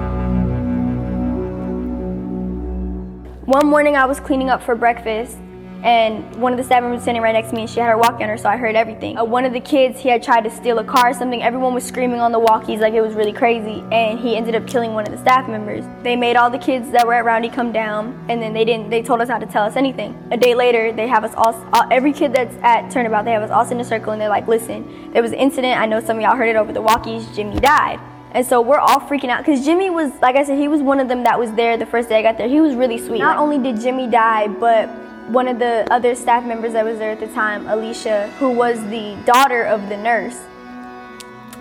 One morning I was cleaning up for breakfast and one of the staff members was sitting right next to me and she had her walkie on her so I heard everything. Uh, one of the kids, he had tried to steal a car or something. Everyone was screaming on the walkies like it was really crazy and he ended up killing one of the staff members. They made all the kids that were at Roundy come down and then they didn't, they told us not to tell us anything. A day later, they have us all, all every kid that's at Turnabout, they have us all in a circle and they're like, listen, there was an incident. I know some of y'all heard it over the walkies. Jimmy died. And so we're all freaking out because Jimmy was, like I said, he was one of them that was there the first day I got there. He was really sweet. Not only did Jimmy die, but one of the other staff members that was there at the time, Alicia, who was the daughter of the nurse.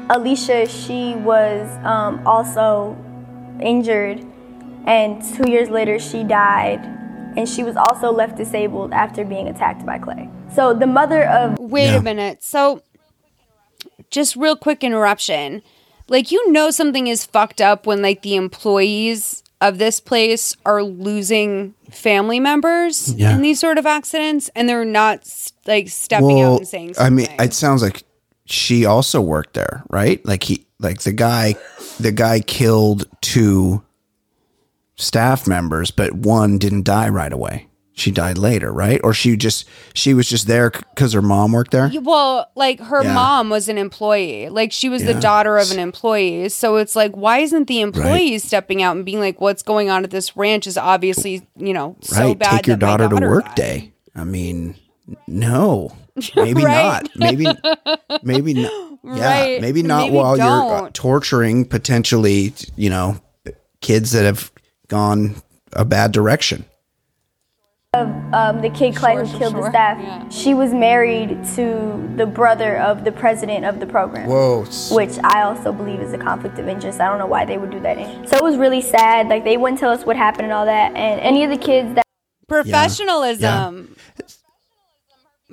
Alicia, she was um, also injured, and two years later she died, and she was also left disabled after being attacked by Clay. So the mother of Wait Yeah. a minute. So, just real quick interruption. Like, you know, something is fucked up when, like, the employees of this place are losing family members Yeah. in these sort of accidents and they're not, like, stepping out and saying I mean, it sounds like she also worked there, right? Like he, like the guy, the guy killed two staff members, but one didn't die right away. She died later, right? Or she just, she was just there because her mom worked there. Well, like her Yeah. mom was an employee. Like she was the daughter of an employee. So it's like, why isn't the employee stepping out and being like, what's going on at this ranch is obviously, you know, so right? bad. Take your my daughter, to work died. day. I mean, no, maybe Right. not. Maybe, maybe not. Yeah, Right. maybe not Maybe while you're uh, torturing potentially, you know, kids that have gone a bad direction. Um, the kid Clay Sure, who sure, killed sure. the staff, Yeah. she was married to the brother of the president of the program. Whoa. Which I also believe is a conflict of interest. I don't know why they would do that. So it was really sad. Like they wouldn't tell us what happened and all that. And any of the kids that Professionalism.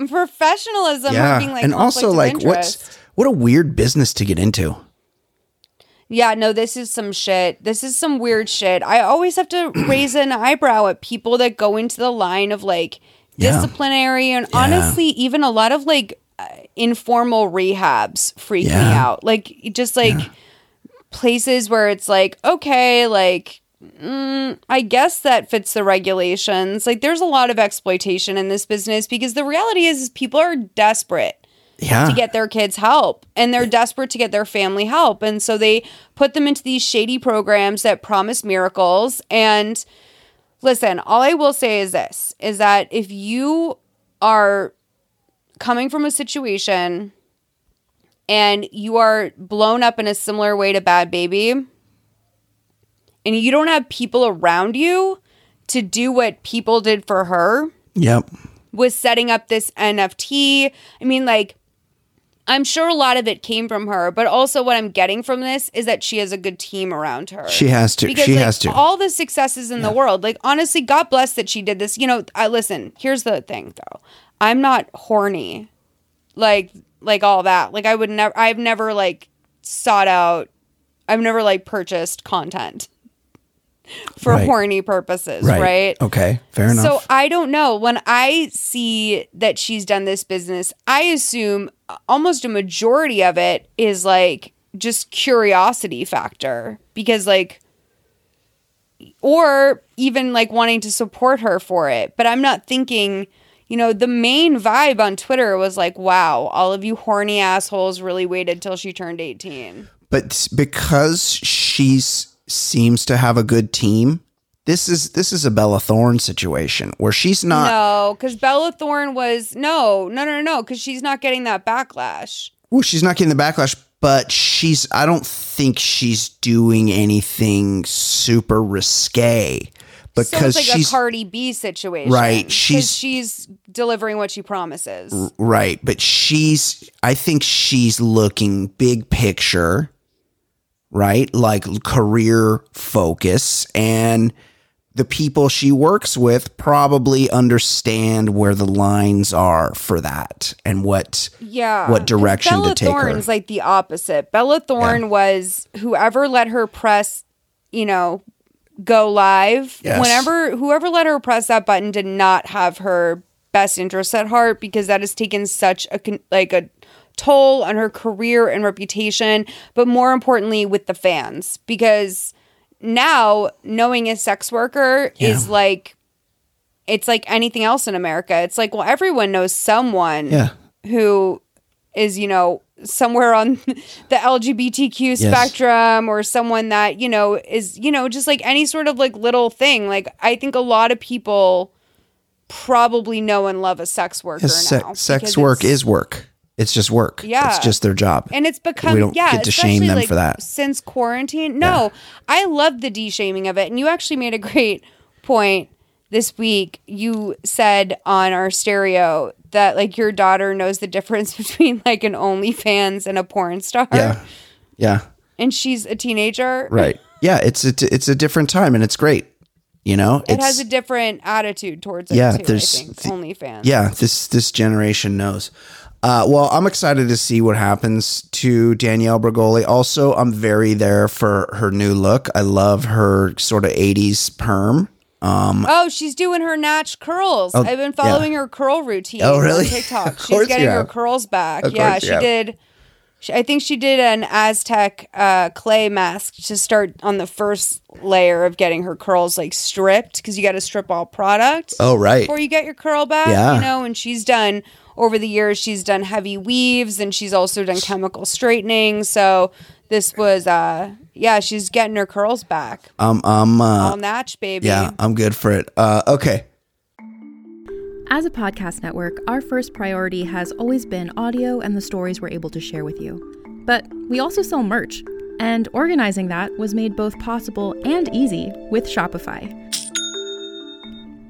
Professionalism or being like and also like of what's what a weird business to get into. Yeah, no, this is some shit. This is some weird shit. I always have to raise an eyebrow at people that go into the line of like Yeah. disciplinary and Yeah. honestly, even a lot of like uh, informal rehabs freak me out. Like just like places where it's like, okay, like mm, I guess that fits the regulations. Like there's a lot of exploitation in this business because the reality is, is people are desperate Yeah. to get their kids help and they're desperate to get their family help and so they put them into these shady programs that promise miracles and listen all i will say is this is that if you are coming from a situation and you are blown up in a similar way to Bhad Bhabie and you don't have people around you to do what people did for her Yep. was setting up this NFT. I mean, like, I'm sure a lot of it came from her, but also what I'm getting from this is that she has a good team around her. She has to. Because she like, has to. all the successes in the world, like honestly, God bless that she did this. You know, I listen. Here's the thing, though. I'm not horny, like like all that. Like I would never. I've never like sought out. I've never like purchased content for Right. horny purposes, right? Okay. Fair enough. So I don't know. When I see that she's done this business, I assume almost a majority of it is like just curiosity factor because like or even like wanting to support her for it. But I'm not thinking, you know, the main vibe on Twitter was like, wow, all of you horny assholes really waited till she turned 18. but because she's seems to have a good team, this is this is a Bella Thorne situation where she's not. no, because Bella Thorne was no, no, no, no, because she's not getting that backlash. Well, she's not getting the backlash, but she's. I don't think she's doing anything super risque because so like she's a Cardi B situation, Right. she's- she's delivering what she promises. right. But she's. I think she's looking big picture, right? Like career focus and. The people she works with probably understand where the lines are for that and what Yeah, what direction Bella to take her. Thorne's like the opposite. Bella Thorne was whoever let her press, you know, go live. Yes. Whenever whoever let her press that button did not have her best interests at heart because that has taken such a like a toll on her career and reputation, but more importantly with the fans because now knowing a sex worker is like it's like anything else in America. It's like, well, everyone knows someone Yeah. who is, you know, somewhere on the LGBTQ spectrum or someone that, you know, is, you know, just like any sort of like little thing. Like, I think a lot of people probably know and love a sex worker Yes, se- sex work is work. It's just work. Yeah. It's just their job. and it's become we don't yeah, get to shame them like, for that. since quarantine. No, I love the de-shaming of it, and you actually made a great point this week. You said on our stereo that like your daughter knows the difference between like an OnlyFans and a porn star. Yeah. Yeah. and she's a teenager. Right. Yeah. It's a, it's a different time and it's great. You know, It it's, has a different attitude towards it Yeah, too. I there's think the- OnlyFans. yeah, this, this generation knows. Uh, well, I'm excited to see what happens to Danielle Bregoli. Also, I'm very there for her new look. I love her sort of 80s perm. Um, Oh, she's doing her natch curls. I've been following her curl routine Oh, really? on TikTok. She's getting her curls back. Of yeah, she have. did. She, I think she did an Aztec uh, clay mask to start on the first layer of getting her curls like stripped because you got to strip all product oh, right. before you get your curl back. Yeah. You know, and she's done over the years. She's done heavy weaves and she's also done chemical straightening. So this was, uh, yeah, she's getting her curls back. Um, um, uh, all natch, baby. yeah, I'm good for it. Uh, okay. As a podcast network, our first priority has always been audio and the stories we're able to share with you. But we also sell merch, and organizing that was made both possible and easy with Shopify.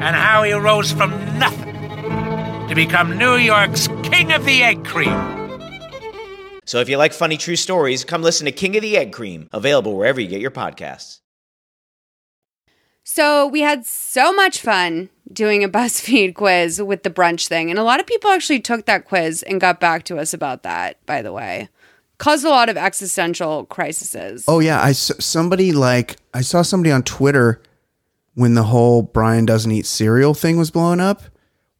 and how he rose from nothing to become New York's King of the Egg Cream. So if you like funny true stories, come listen to King of the Egg Cream, available wherever you get your podcasts. So we had so much fun doing a BuzzFeed quiz with the brunch thing. And a lot of people actually took that quiz and got back to us about that, by the way. Caused a lot of existential crises. Oh yeah, I s- somebody like I saw somebody on Twitter when the whole Brian doesn't eat cereal thing was blowing up.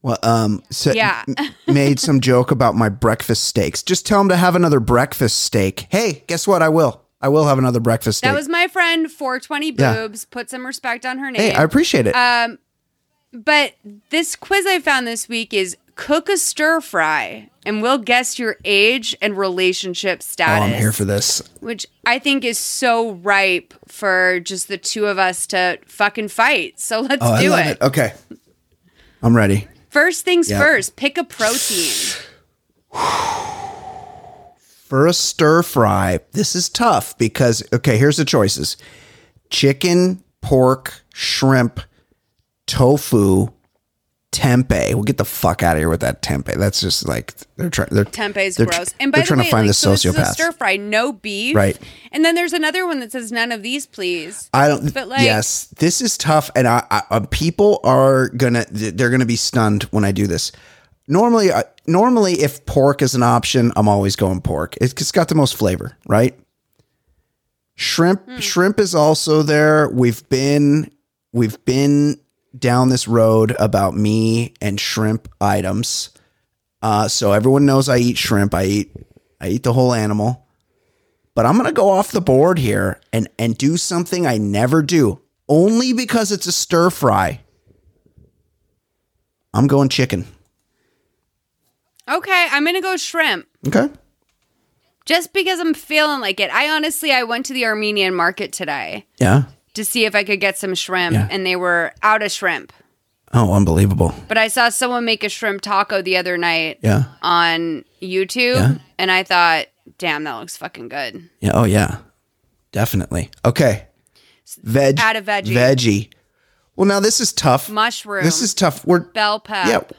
Well, um, sa- Yeah. made some joke about my breakfast steaks. Just tell him to have another breakfast steak. Hey, guess what? I will. I will have another breakfast steak. That was my friend 420 Yeah. boobs. Put some respect on her name. hey, I appreciate it. Um, but this quiz I found this week is cook a stir fry, and we'll guess your age and relationship status. oh. I'm here for this. which I think is so ripe for just the two of us to fucking fight. So let's Oh, do it. it. Okay, I'm ready. First things Yep. first, pick a protein. For a stir fry, this is tough because okay, here's the choices: chicken, pork, shrimp, tofu, tempeh. We'll get the fuck out of here with that tempeh. That's just like they're trying. They're Tempeh's they're gross. And by they're the trying way, to find like, the so this is a sociopath. stir fry, no beef. Right. And then there's another one that says none of these, please. I don't. But like, yes, this is tough, and I, I uh, people are gonna they're gonna be stunned when I do this. Normally, uh, normally if pork is an option, I'm always going pork. It's, it's got the most flavor, right? Shrimp, shrimp is also there. We've been we've been down this road about me and shrimp items. Uh, so everyone knows I eat shrimp. I eat I eat the whole animal but I'm gonna go off the board here and and do something I never do, only because it's a stir fry. I'm going chicken. okay, I'm gonna go shrimp. Okay. Just because I'm feeling like it. I honestly I went to the Armenian market today Yeah. To see if I could get some shrimp Yeah. and they were out of shrimp. Oh, unbelievable. But I saw someone make a shrimp taco the other night Yeah. on YouTube Yeah. and I thought, damn, that looks fucking good. Yeah. Oh, yeah. Definitely. Okay. Veg. Add a veggie. Veggie. Well, now this is tough. Mushroom. This is tough. We're Bell pep. yeah.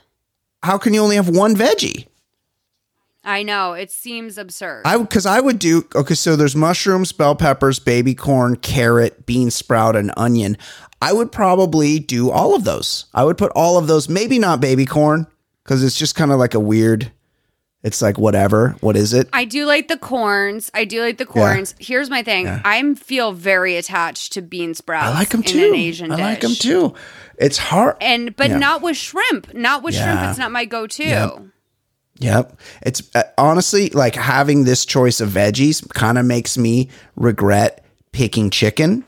How can you only have one veggie? I know. It seems absurd. I because I would do okay. So there's mushrooms, bell peppers, baby corn, carrot, bean sprout, and onion. I would probably do all of those. I would put all of those. Maybe not baby corn because it's just kind of like a weird. It's like whatever. What is it? I do like the corns. I do like the corns. Here's my thing. Yeah. I feel very attached to bean sprouts. I like them in too. an Asian I dish. like them too. It's hard. And but Yeah. not with shrimp. Not with shrimp. It's not my go-to. Yep. Yep. It's uh, honestly like having this choice of veggies kind of makes me regret picking chicken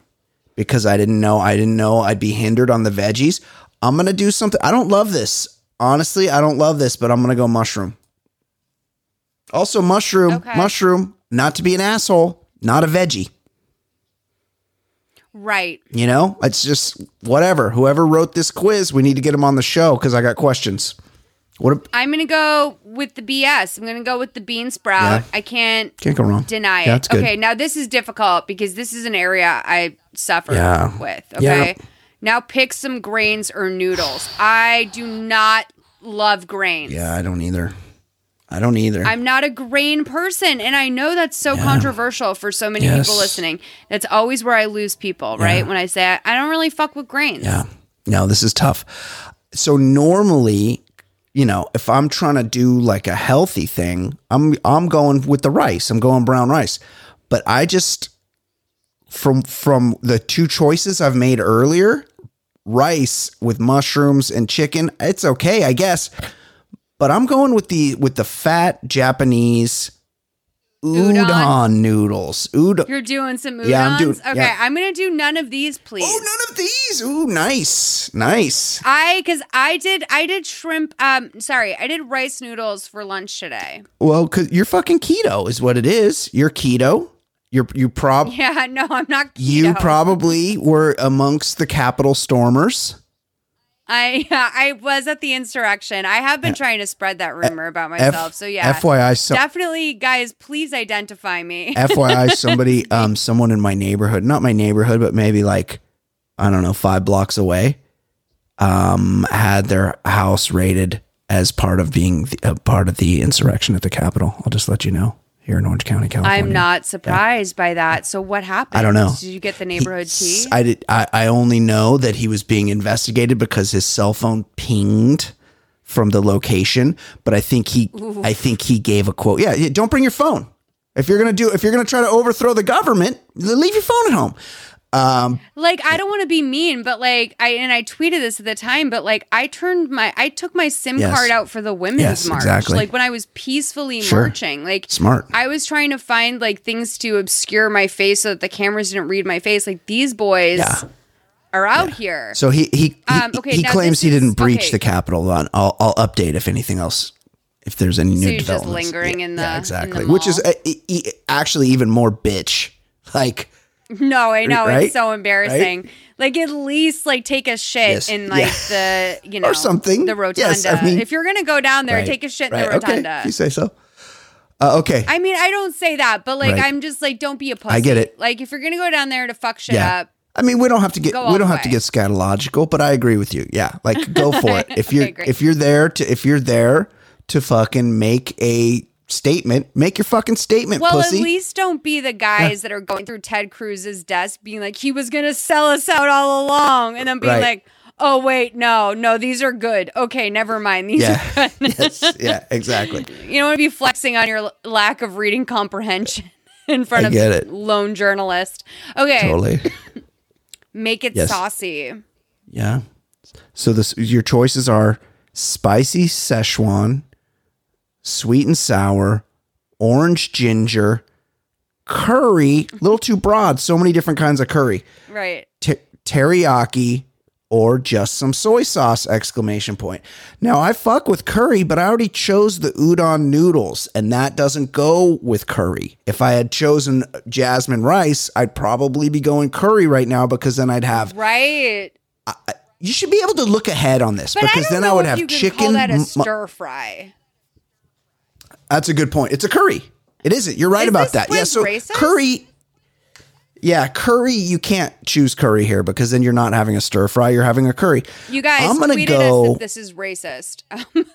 because I didn't know I didn't know I'd be hindered on the veggies. I'm going to do something. I don't love this. Honestly, I don't love this, but I'm going to go mushroom. Also mushroom, Okay. mushroom, not to be an asshole, not a veggie. Right. You know, it's just whatever. Whoever wrote this quiz, we need to get them on the show because I got questions. What? a- I'm gonna go with the BS. I'm gonna go with the bean sprout. Yeah. I can't Can't go wrong. deny Yeah, it. Okay, now this is difficult because this is an area I suffer Yeah. with. Okay. Now pick some grains or noodles. I do not love grains. Yeah, I don't either. I don't either. I'm not a grain person. And I know that's so controversial for so many Yes. people listening. That's always where I lose people, right? When I say I, I don't really fuck with grains. Yeah. No, this is tough. So normally, you know, if I'm trying to do like a healthy thing, I'm I'm going with the rice. I'm going brown rice. But I just from from the two choices I've made earlier, rice with mushrooms and chicken, it's okay, I guess. But I'm going with the with the fat Japanese udon, Udon? noodles. Udon. You're doing some udons. Yeah, I'm doing- okay, yeah. I'm gonna do none of these, please. Oh, none of these. Ooh, nice, nice. I because I did I did shrimp. Um, sorry, I did rice noodles for lunch today. Well, cause you're fucking keto is what it is. You're keto. You're you prob Yeah, no, I'm not. Keto. you probably were amongst the capital stormers. I I was at the insurrection. I have been trying to spread that rumor about myself. so yeah, FYI, so- definitely, guys, please identify me. FYI, somebody, um, someone in my neighborhood, not my neighborhood, but maybe like, I don't know, five blocks away, um, had their house raided as part of being the, a part of the insurrection at the Capitol. I'll just let you know here in Orange County, California. I'm not surprised by that. So what happened? I don't know. Did you get the neighborhood tea? I did. I, I only know that he was being investigated because his cell phone pinged from the location. But I think he, Ooh. I think he gave a quote. Yeah, yeah. Don't bring your phone if you're gonna do. If you're gonna try to overthrow the government, leave your phone at home. Um, like I don't want to be mean, but like I and I tweeted this at the time, but like I turned my I took my SIM Yes. card out for the women's Yes, march. exactly. Like when I was peacefully Sure. marching. Like Smart. I was trying to find like things to obscure my face so that the cameras didn't read my face. Like these boys Yeah. are out here. so he he he, Um, okay, he claims he didn't breach okay. the Capitol. On I'll I'll update if anything else. If there's any So new developments. lingering in the yeah, exactly. Which is uh, e- actually even more bitch. Like No, I know Right? it's so embarrassing. Like at least like take a shit Yes. in like Yeah. the you know Or something. the rotunda. Yes, I mean- if you're gonna go down there, Right, take a shit in the rotunda. Okay, you say so. Uh, okay. I mean, I don't say that, but like Right. I'm just like, don't be a pussy. I get it. Like if you're gonna go down there to fuck shit Yeah. up, I mean, we don't have to get we don't have to get scatological, but I agree with you. Yeah, like go for it. If you're if you're there to if you're there to fucking make a statement, make your fucking statement, well, pussy. at least don't be the guys that are going through Ted Cruz's desk, being like, he was gonna sell us out all along, and then being Right. like, oh wait, no, no, these are good. Okay, never mind, these Yeah. are good. yes, yeah, exactly. you don't want to be flexing on your l- lack of reading comprehension in front I of get it. lone journalist. Okay, Totally. make it Yes. saucy. Yeah. So this your choices are spicy Szechuan, sweet and sour, orange ginger, curry, a little too broad, so many different kinds of curry. Right. Te- teriyaki or just some soy sauce exclamation point. Now I fuck with curry, but I already chose the udon noodles and that doesn't go with curry. If I had chosen jasmine rice, I'd probably be going curry right now because then I'd have Right. you should be able to look ahead on this But because don't then I would have chicken. Stir fry. That's a good point. It's a curry. It isn't. You're right Is about that. Yeah. So racist? curry. Yeah, curry. You can't choose curry here because then you're not having a stir fry. You're having a curry. You guys I'm gonna go- us if this is racist.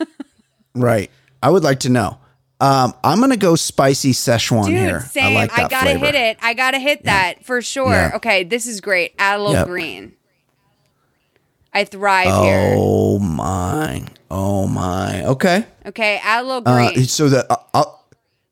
Right. I would like to know. Um, I'm gonna go spicy Szechuan Dude, here. same. I like that gotta flavor. hit it. I gotta hit that for sure. Yeah. Okay, this is great. Add a little Yep. green. I thrive here. Oh my. Oh my. Okay. Okay, add a little Uh, so the uh, uh,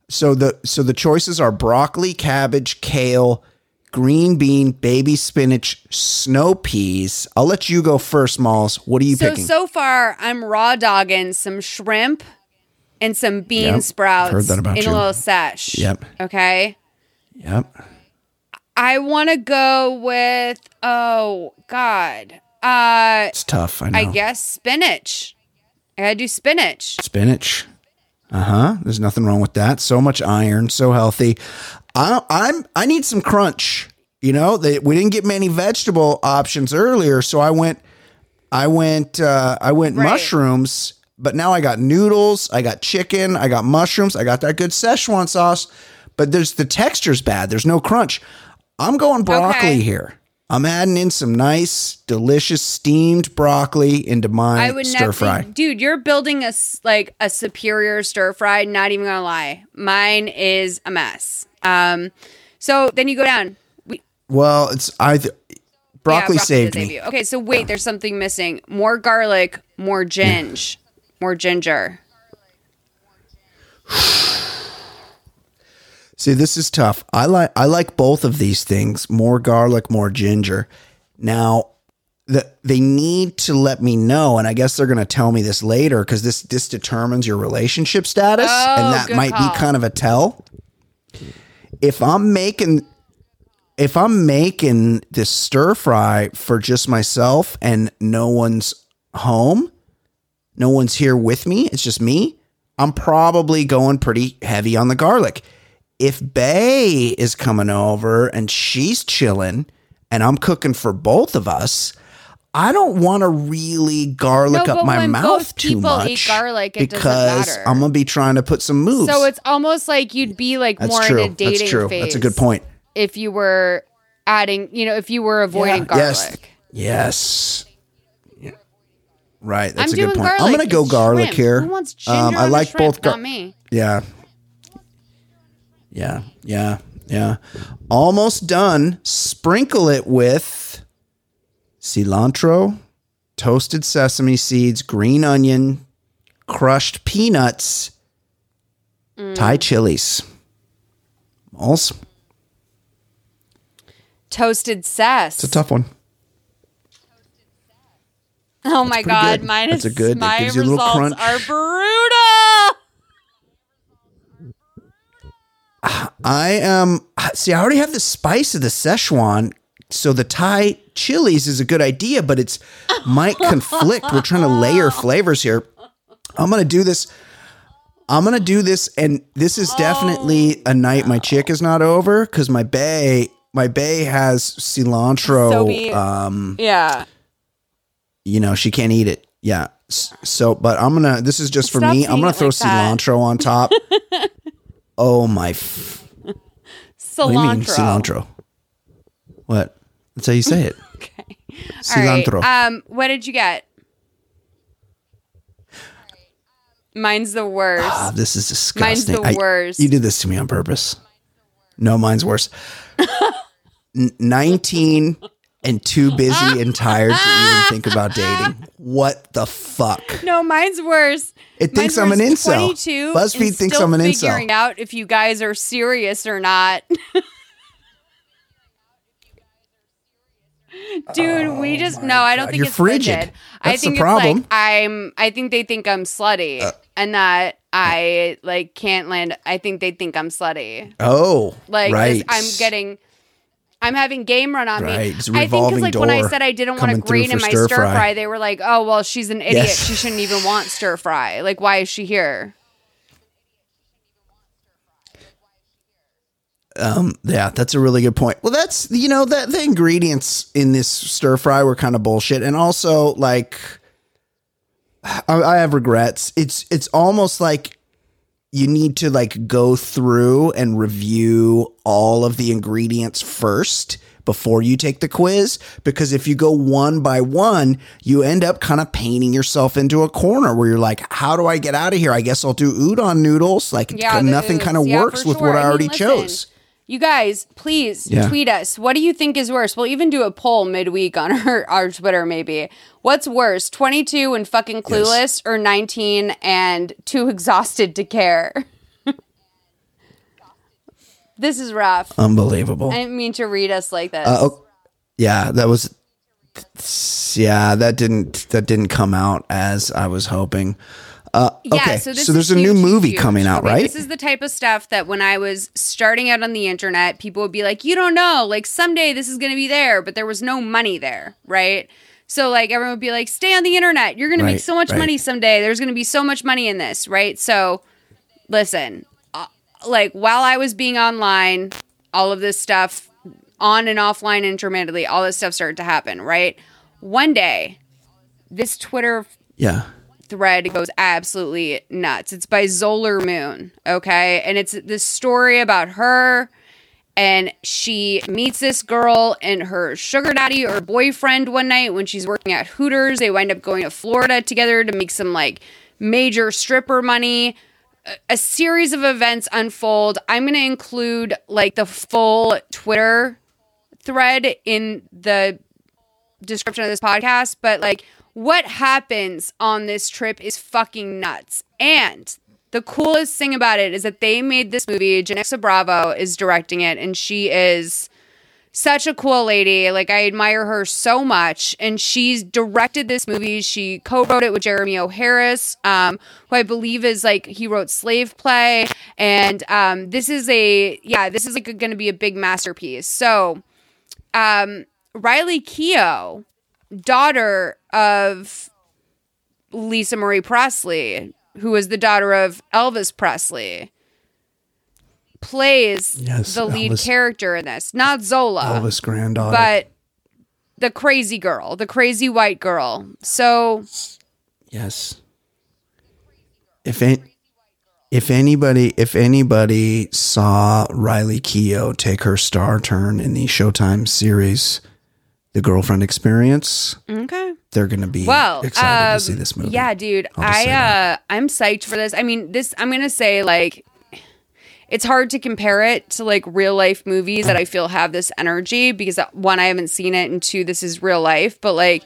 so the so the choices are broccoli, cabbage, kale, green bean, baby spinach, snow peas. I'll let you go first, Molls. What are you so picking? so far, I'm raw dogging some shrimp and some bean Yep, sprouts heard that about in you. a little sesh. Yep. Okay. Yep. I want to go with oh god. Uh It's tough. I know. I guess spinach. I gotta do spinach. Spinach. Uh huh. There's nothing wrong with that. So much iron, so healthy. I, I'm. I need some crunch. You know, they, we didn't get many vegetable options earlier, so I went. I went. Uh, I went Right. mushrooms, but now I got noodles. I got chicken. I got mushrooms. I got that good Szechuan sauce, but there's the texture's bad. There's no crunch. I'm going broccoli Okay. here. I'm adding in some nice, delicious steamed broccoli into my I would stir fry. dude. You're building a like a superior stir fry. Not even gonna lie, mine is a mess. Um, so then you go down. We, Well, it's either Broccoli saved did save me. Okay, so wait, there's something missing. More garlic, more ginge, more ginger. See, this is tough. I like I like both of these things. More garlic, more ginger. Now, the, they need to let me know, and I guess they're going to tell me this later because this this determines your relationship status, Oh, and that might call. be kind of a tell. If I'm making if I'm making this stir fry for just myself and no one's home, no one's here with me, it's just me, I'm probably going pretty heavy on the garlic. If Bay is coming over and she's chilling and I'm cooking for both of us, I don't want to really garlic No, up my mouth too much garlic, because. I'm gonna be trying to put some moves. So it's almost like you'd be like That's more true. in a dating That's true. phase. That's a good point. If you were adding, you know, if you were avoiding garlic. Yes. Yes. Right. That's I'm a good point. I'm gonna go garlic shrimp. here. Who wants ginger Um, I like shrimp? both. gar- Not me. Yeah. Yeah. Yeah. Yeah. Almost done. Sprinkle it with cilantro, toasted sesame seeds, green onion, crushed peanuts, Mm. Thai chilies. Molls. Toasted sass. It's a tough one. Oh my god, good. mine That's is a good- my gives you a little results crunch. are brutal. I am see. I already have the spice of the Szechuan, so the Thai chilies is a good idea, but it's might conflict. We're trying to layer flavors here. I'm gonna do this. I'm gonna do this, and this is definitely a night my chick is not over because my bay, my bay has cilantro. Um, Yeah. you know, she can't eat it. Yeah. So, but I'm gonna. This is just for Stop me. I'm gonna throw like cilantro on top. oh my. F- Cilantro. what do you mean cilantro? What? That's how you say it. Right, Cilantro. Um, what did you get? Mine's the worst. Ah, this is disgusting. Mine's the I- worst. you did this to me on purpose. No, mine's worse. N- 19 and too busy and tired to even think about dating. What the fuck? No, mine's worse. It thinks I'm an incel. 22 BuzzFeed thinks still I'm an incel. Figuring out if you guys are serious or not. Dude, we just no. I don't Oh God, think you're it's frigid. frigid. I That's the think problem. it's like I'm. I think they think I'm slutty, Uh, and that I like can't land. I think they think I'm slutty. Oh, Like right. I'm getting. I'm having game run on Right, me. I think because like when I said I didn't want a green in my stir stir fry. fry, they were like, "Oh well, she's an idiot. Yes. She shouldn't even want stir fry. Like, why is she here?" Um, yeah, that's a really good point. Well, that's you know that the ingredients in this stir fry were kind of bullshit, and also like I, I have regrets. It's it's almost like you need to like go through and review all of the ingredients first before you take the quiz because if you go one by one you end up kind of painting yourself into a corner where you're like how do i get out of here i guess i'll do udon noodles like Yeah, nothing kind of. Yeah, works with sure. what i, mean, already listen, chose You guys, please Yeah. tweet us. What do you think is worse? We'll even do a poll midweek on our, our Twitter, maybe. What's worse, 22 and fucking clueless, or 19 and too exhausted to care? this is rough. unbelievable I didn't mean to read us like this. Uh, oh, yeah, that was. Yeah, that didn't that didn't come out as I was hoping. Uh, Yeah, okay, so so, this there's is a new movie huge. coming out, Okay, right? This is the type of stuff that when I was starting out on the internet, people would be like, "You don't know, like someday this is going to be there," but there was no money there, right? So like everyone would be like, "Stay on the internet. You're going to make so much right. money someday. There's going to be so much money in this, right?" So listen, uh, like while I was being online, all of this stuff on and offline intermittently, all this stuff started to happen, right? One day, this Twitter yeah. Thread goes absolutely nuts. It's by Zolar Moon, okay? And it's this story about her and she meets this girl and her sugar daddy or boyfriend one night when she's working at Hooters. They wind up going to Florida together to make some like major stripper money. A- A series of events unfold. I'm going to include like the full Twitter thread in the description of this podcast, but like what happens on this trip is fucking nuts. And the coolest thing about it is that they made this movie. Janicza Bravo is directing it, and she is such a cool lady. Like I admire her so much, and she's directed this movie. She co-wrote it with Jeremy O. Harris, um, who I believe is like he wrote Slave Play, and um, this is a yeah, this is like going to be a big masterpiece. So, um, Riley Keough, daughter of Lisa Marie Presley, who was the daughter of Elvis Presley, plays Yes, the lead Elvis- character in this. Not Zola, Elvis' granddaughter. but the crazy girl, the crazy white girl. So Yes. If an- if anybody if anybody saw Riley Keough take her star turn in the Showtime series, The Girlfriend Experience, okay. they're to be Well, excited um, to see this movie. Yeah, dude. I'll uh, I'm psyched for this. I mean, this I'm gonna say like it's hard to compare it to like real life movies that I feel have this energy because uh, one, I haven't seen it, and two, this is real life. But like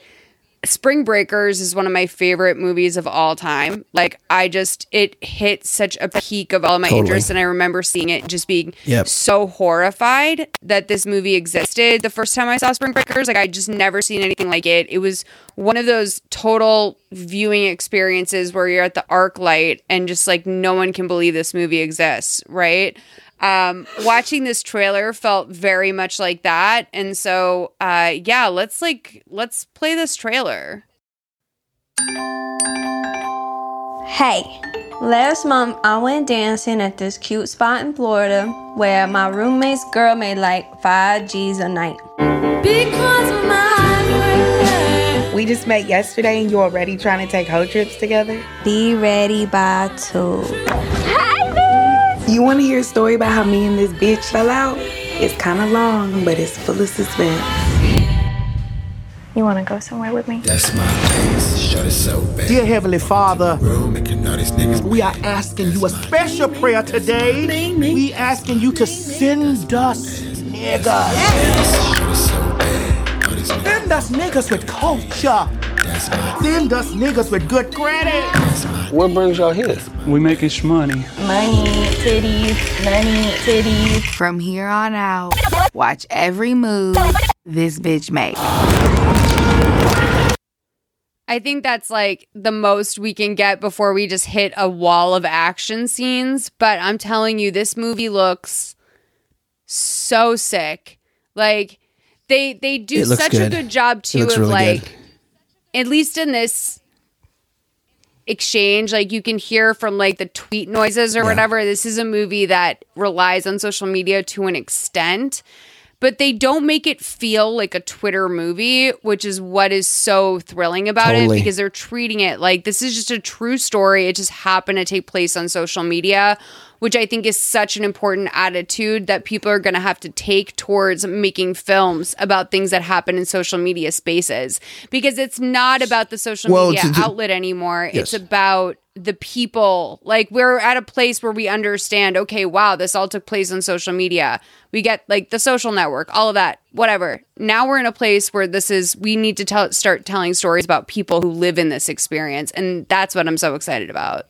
Spring Breakers is one of my favorite movies of all time. Like I just it hit such a peak of all my Totally. interest, and I remember seeing it just being Yep. so horrified that this movie existed the first time I saw Spring Breakers. Like I just never seen anything like it. It was one of those total viewing experiences where you're at the ArcLight and just like no one can believe this movie exists, right? Um, watching this trailer felt very much like that. And so uh yeah, let's like let's play this trailer. Hey, last month I went dancing at this cute spot in Florida where my roommate's girl made like five G's a night. Because of my We just met yesterday and you're already trying to take hoe trips together? Be ready by two. You want to hear a story about how me and this bitch fell out? It's kind of long, but it's full of suspense. You want to go somewhere with me? That's my face. Shut it so bad. Dear Heavenly Father, Making all these niggas we are asking you a special prayer today. We asking you to send us niggas. Send us niggas with culture. Send us niggas with good credit. What brings y'all here? We making shmoney. Money, titties, money, titties. From here on out, watch every move this bitch makes. I think that's like the most we can get before we just hit a wall of action scenes. But I'm telling you, this movie looks so sick. Like they they do It looks such a good. good job It too looks of really like good. at least in this exchange like you can hear from like the tweet noises or whatever this is a movie that relies on social media to an extent but they don't make it feel like a Twitter movie, which is what is so thrilling about Totally. it because they're treating it like this is just a true story. It just happened to take place on social media, which I think is such an important attitude that people are going to have to take towards making films about things that happen in social media spaces because it's not about the social Well, media outlet anymore. Yes. It's about the people. Like we're at a place where we understand, okay, wow, this all took place on social media. We get like the social network, all of that, whatever. Now we're in a place where this is we need to tell start telling stories about people who live in this experience and that's what I'm so excited about.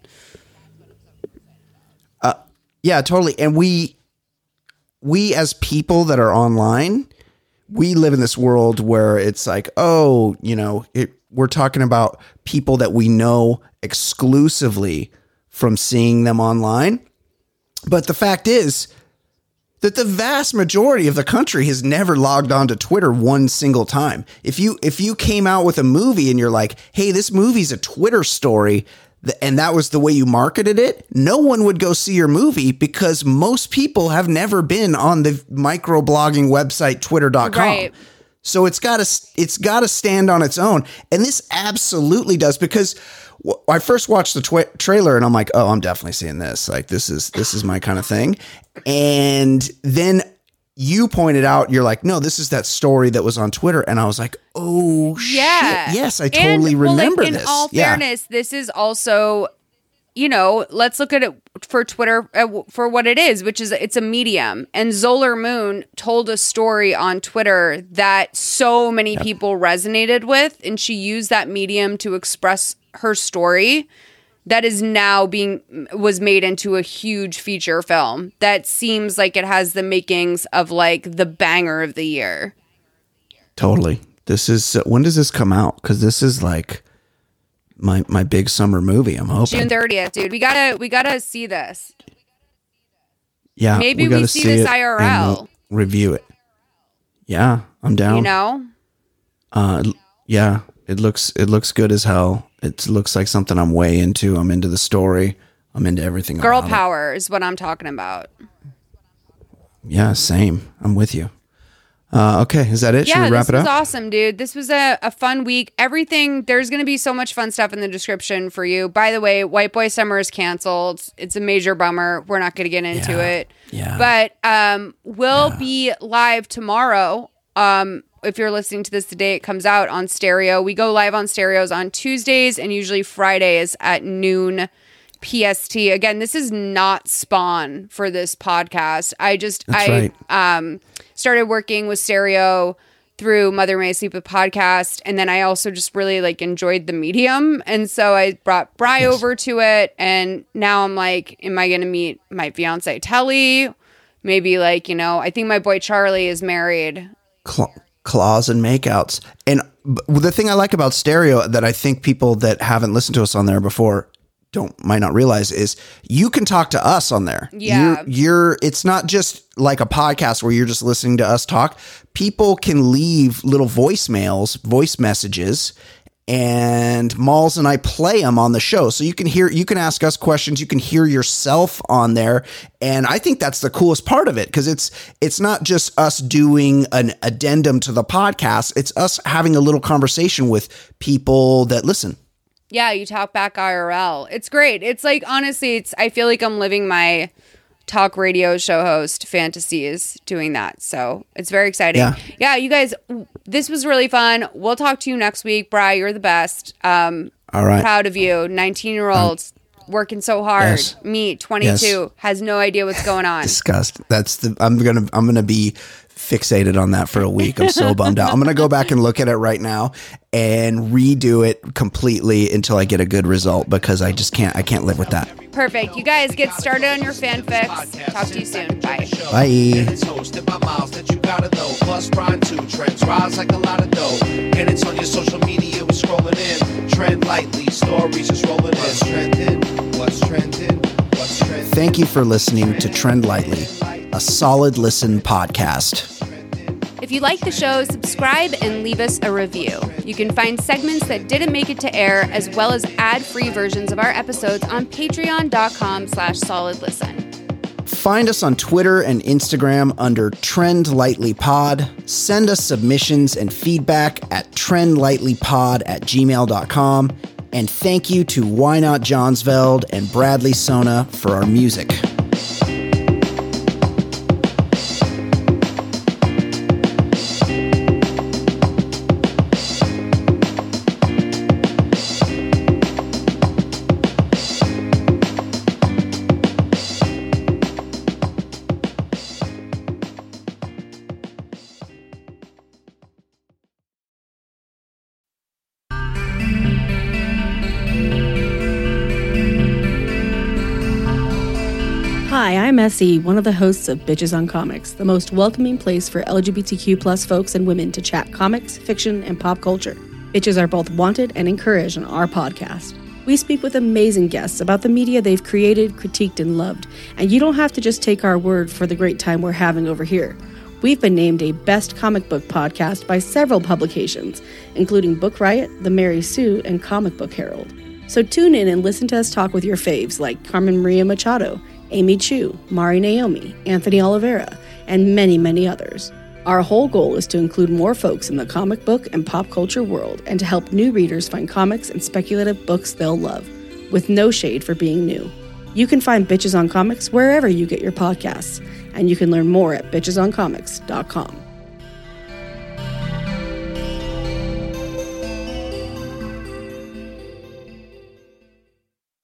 Yeah, totally. And we we as people that are online, we live in this world where it's like, oh, you know, it, we're talking about people that we know exclusively from seeing them online. But the fact is that the vast majority of the country has never logged on to Twitter one single time. If you if you came out with a movie and you're like, "Hey, this movie's a Twitter story," and that was the way you marketed it, no one would go see your movie because most people have never been on the microblogging website twitter.com. Right. So it's got to it's got to stand on its own, and this absolutely does because w- I first watched the twi- trailer and I'm like, oh, I'm definitely seeing this. Like this is this is my kind of thing, and then you pointed out you're like, no, this is that story that was on Twitter, and I was like, oh Yeah. shit, yes, I And, totally well, like, remember in this. all yeah, fairness, this is also you know, let's look at it for Twitter uh, for what it is, which is it's a medium. And Zolar Moon told a story on Twitter that so many yep. people resonated with, and she used that medium to express her story. That is now being was made into a huge feature film that seems like it has the makings of like the banger of the year. Totally. This is uh, when does this come out? Because this is like my my big summer movie. I'm hoping June 30th, dude. We gotta we gotta see this. Yeah, maybe we, we see, see, this IRL. We'll review it. Yeah, I'm down. You know. Uh, yeah, it looks it looks good as hell. It looks like something I'm way into. I'm into the story. I'm into everything. Girl power it. is what I'm talking about. Yeah, same. I'm with you. Uh, okay, is that it? Yeah, Should we wrap this it up? was awesome, dude. This was a, a fun week. Everything there's going to be so much fun stuff in the description for you. By the way, White Boy Summer is canceled. It's a major bummer. We're not going to get into Yeah. it. Yeah. But um, we'll be live tomorrow. Um, if you're listening to this the day it comes out on stereo, we go live on stereos on Tuesdays and usually Fridays at noon PST. Again, this is not spawn for this podcast. I just That's I right. um started working with stereo through Mother May I Sleep with podcast, and then I also just really like enjoyed the medium, and so I brought Bry over to it, and now I'm like, am I gonna meet my fiance Telly? Maybe like you know, I think my boy Charlie is married. Cla- claws and makeouts. And the thing I like about stereo that I think people that haven't listened to us on there before don't might not realize is you can talk to us on there. Yeah. You're, you're it's not just like a podcast where you're just listening to us talk. People can leave little voicemails, voice messages and Molls and I play them on the show. So you can hear, you can ask us questions, you can hear yourself on there. And I think that's the coolest part of it because it's, it's not just us doing an addendum to the podcast, it's us having a little conversation with people that listen. Yeah, you talk back IRL. It's great. It's like honestly, it's I feel like I'm living my talk radio show host fantasies doing that. So it's very exciting. Yeah. Yeah, you guys, this was really fun. We'll talk to you next week. Bry, you're the best. Um, All right. Proud of you. 19 year olds working so hard. Yes. Me, 22, Yes. has no idea what's going on. Disgust. That's the, I'm going to, I'm going to be fixated on that for a week. I'm so bummed out. I'm going to go back and look at it right now and redo it completely until I get a good result because I just can't, I can't live with that. Perfect. You guys get started on your fanfics. Talk to you soon. Bye. Bye. It's hosted by Miles that you gotta know. Plus, Brian too. Trends rise like a lot of dough. And it's on your social media, we're scrolling in. Trend lightly, stories just rolling in. What's trending? What's trending? What's trending? Thank you for listening to Trend Lightly, a solid listen podcast. If you like the show, subscribe and leave us a review. You can find segments that didn't make it to air, as well as ad-free versions of our episodes on patreon.com slash solid listen. Find us on Twitter and Instagram under Trend Lightly Pod. Send us submissions and feedback at trendlightlypod at gmail.com. And thank you to Whynot Jansveld and Bradley Sona for our music. One of the hosts of Bitches on Comics, the most welcoming place for LGBTQ plus folks and women to chat comics, fiction, and pop culture. Bitches are both wanted and encouraged on our podcast. We speak with amazing guests about the media they've created, critiqued, and loved, and you don't have to just take our word for the great time we're having over here. We've been named a Best Comic Book Podcast by several publications, including Book Riot, The Mary Sue, and Comic Book Herald. So tune in and listen to us talk with your faves like Carmen Maria Machado, Amy Chu, Mari Naomi, Anthony Oliveira, and many, many others. Our whole goal is to include more folks in the comic book and pop culture world and to help new readers find comics and speculative books they'll love, with no shade for being new. You can find Bitches on Comics wherever you get your podcasts, and you can learn more at bitchesoncomics.com.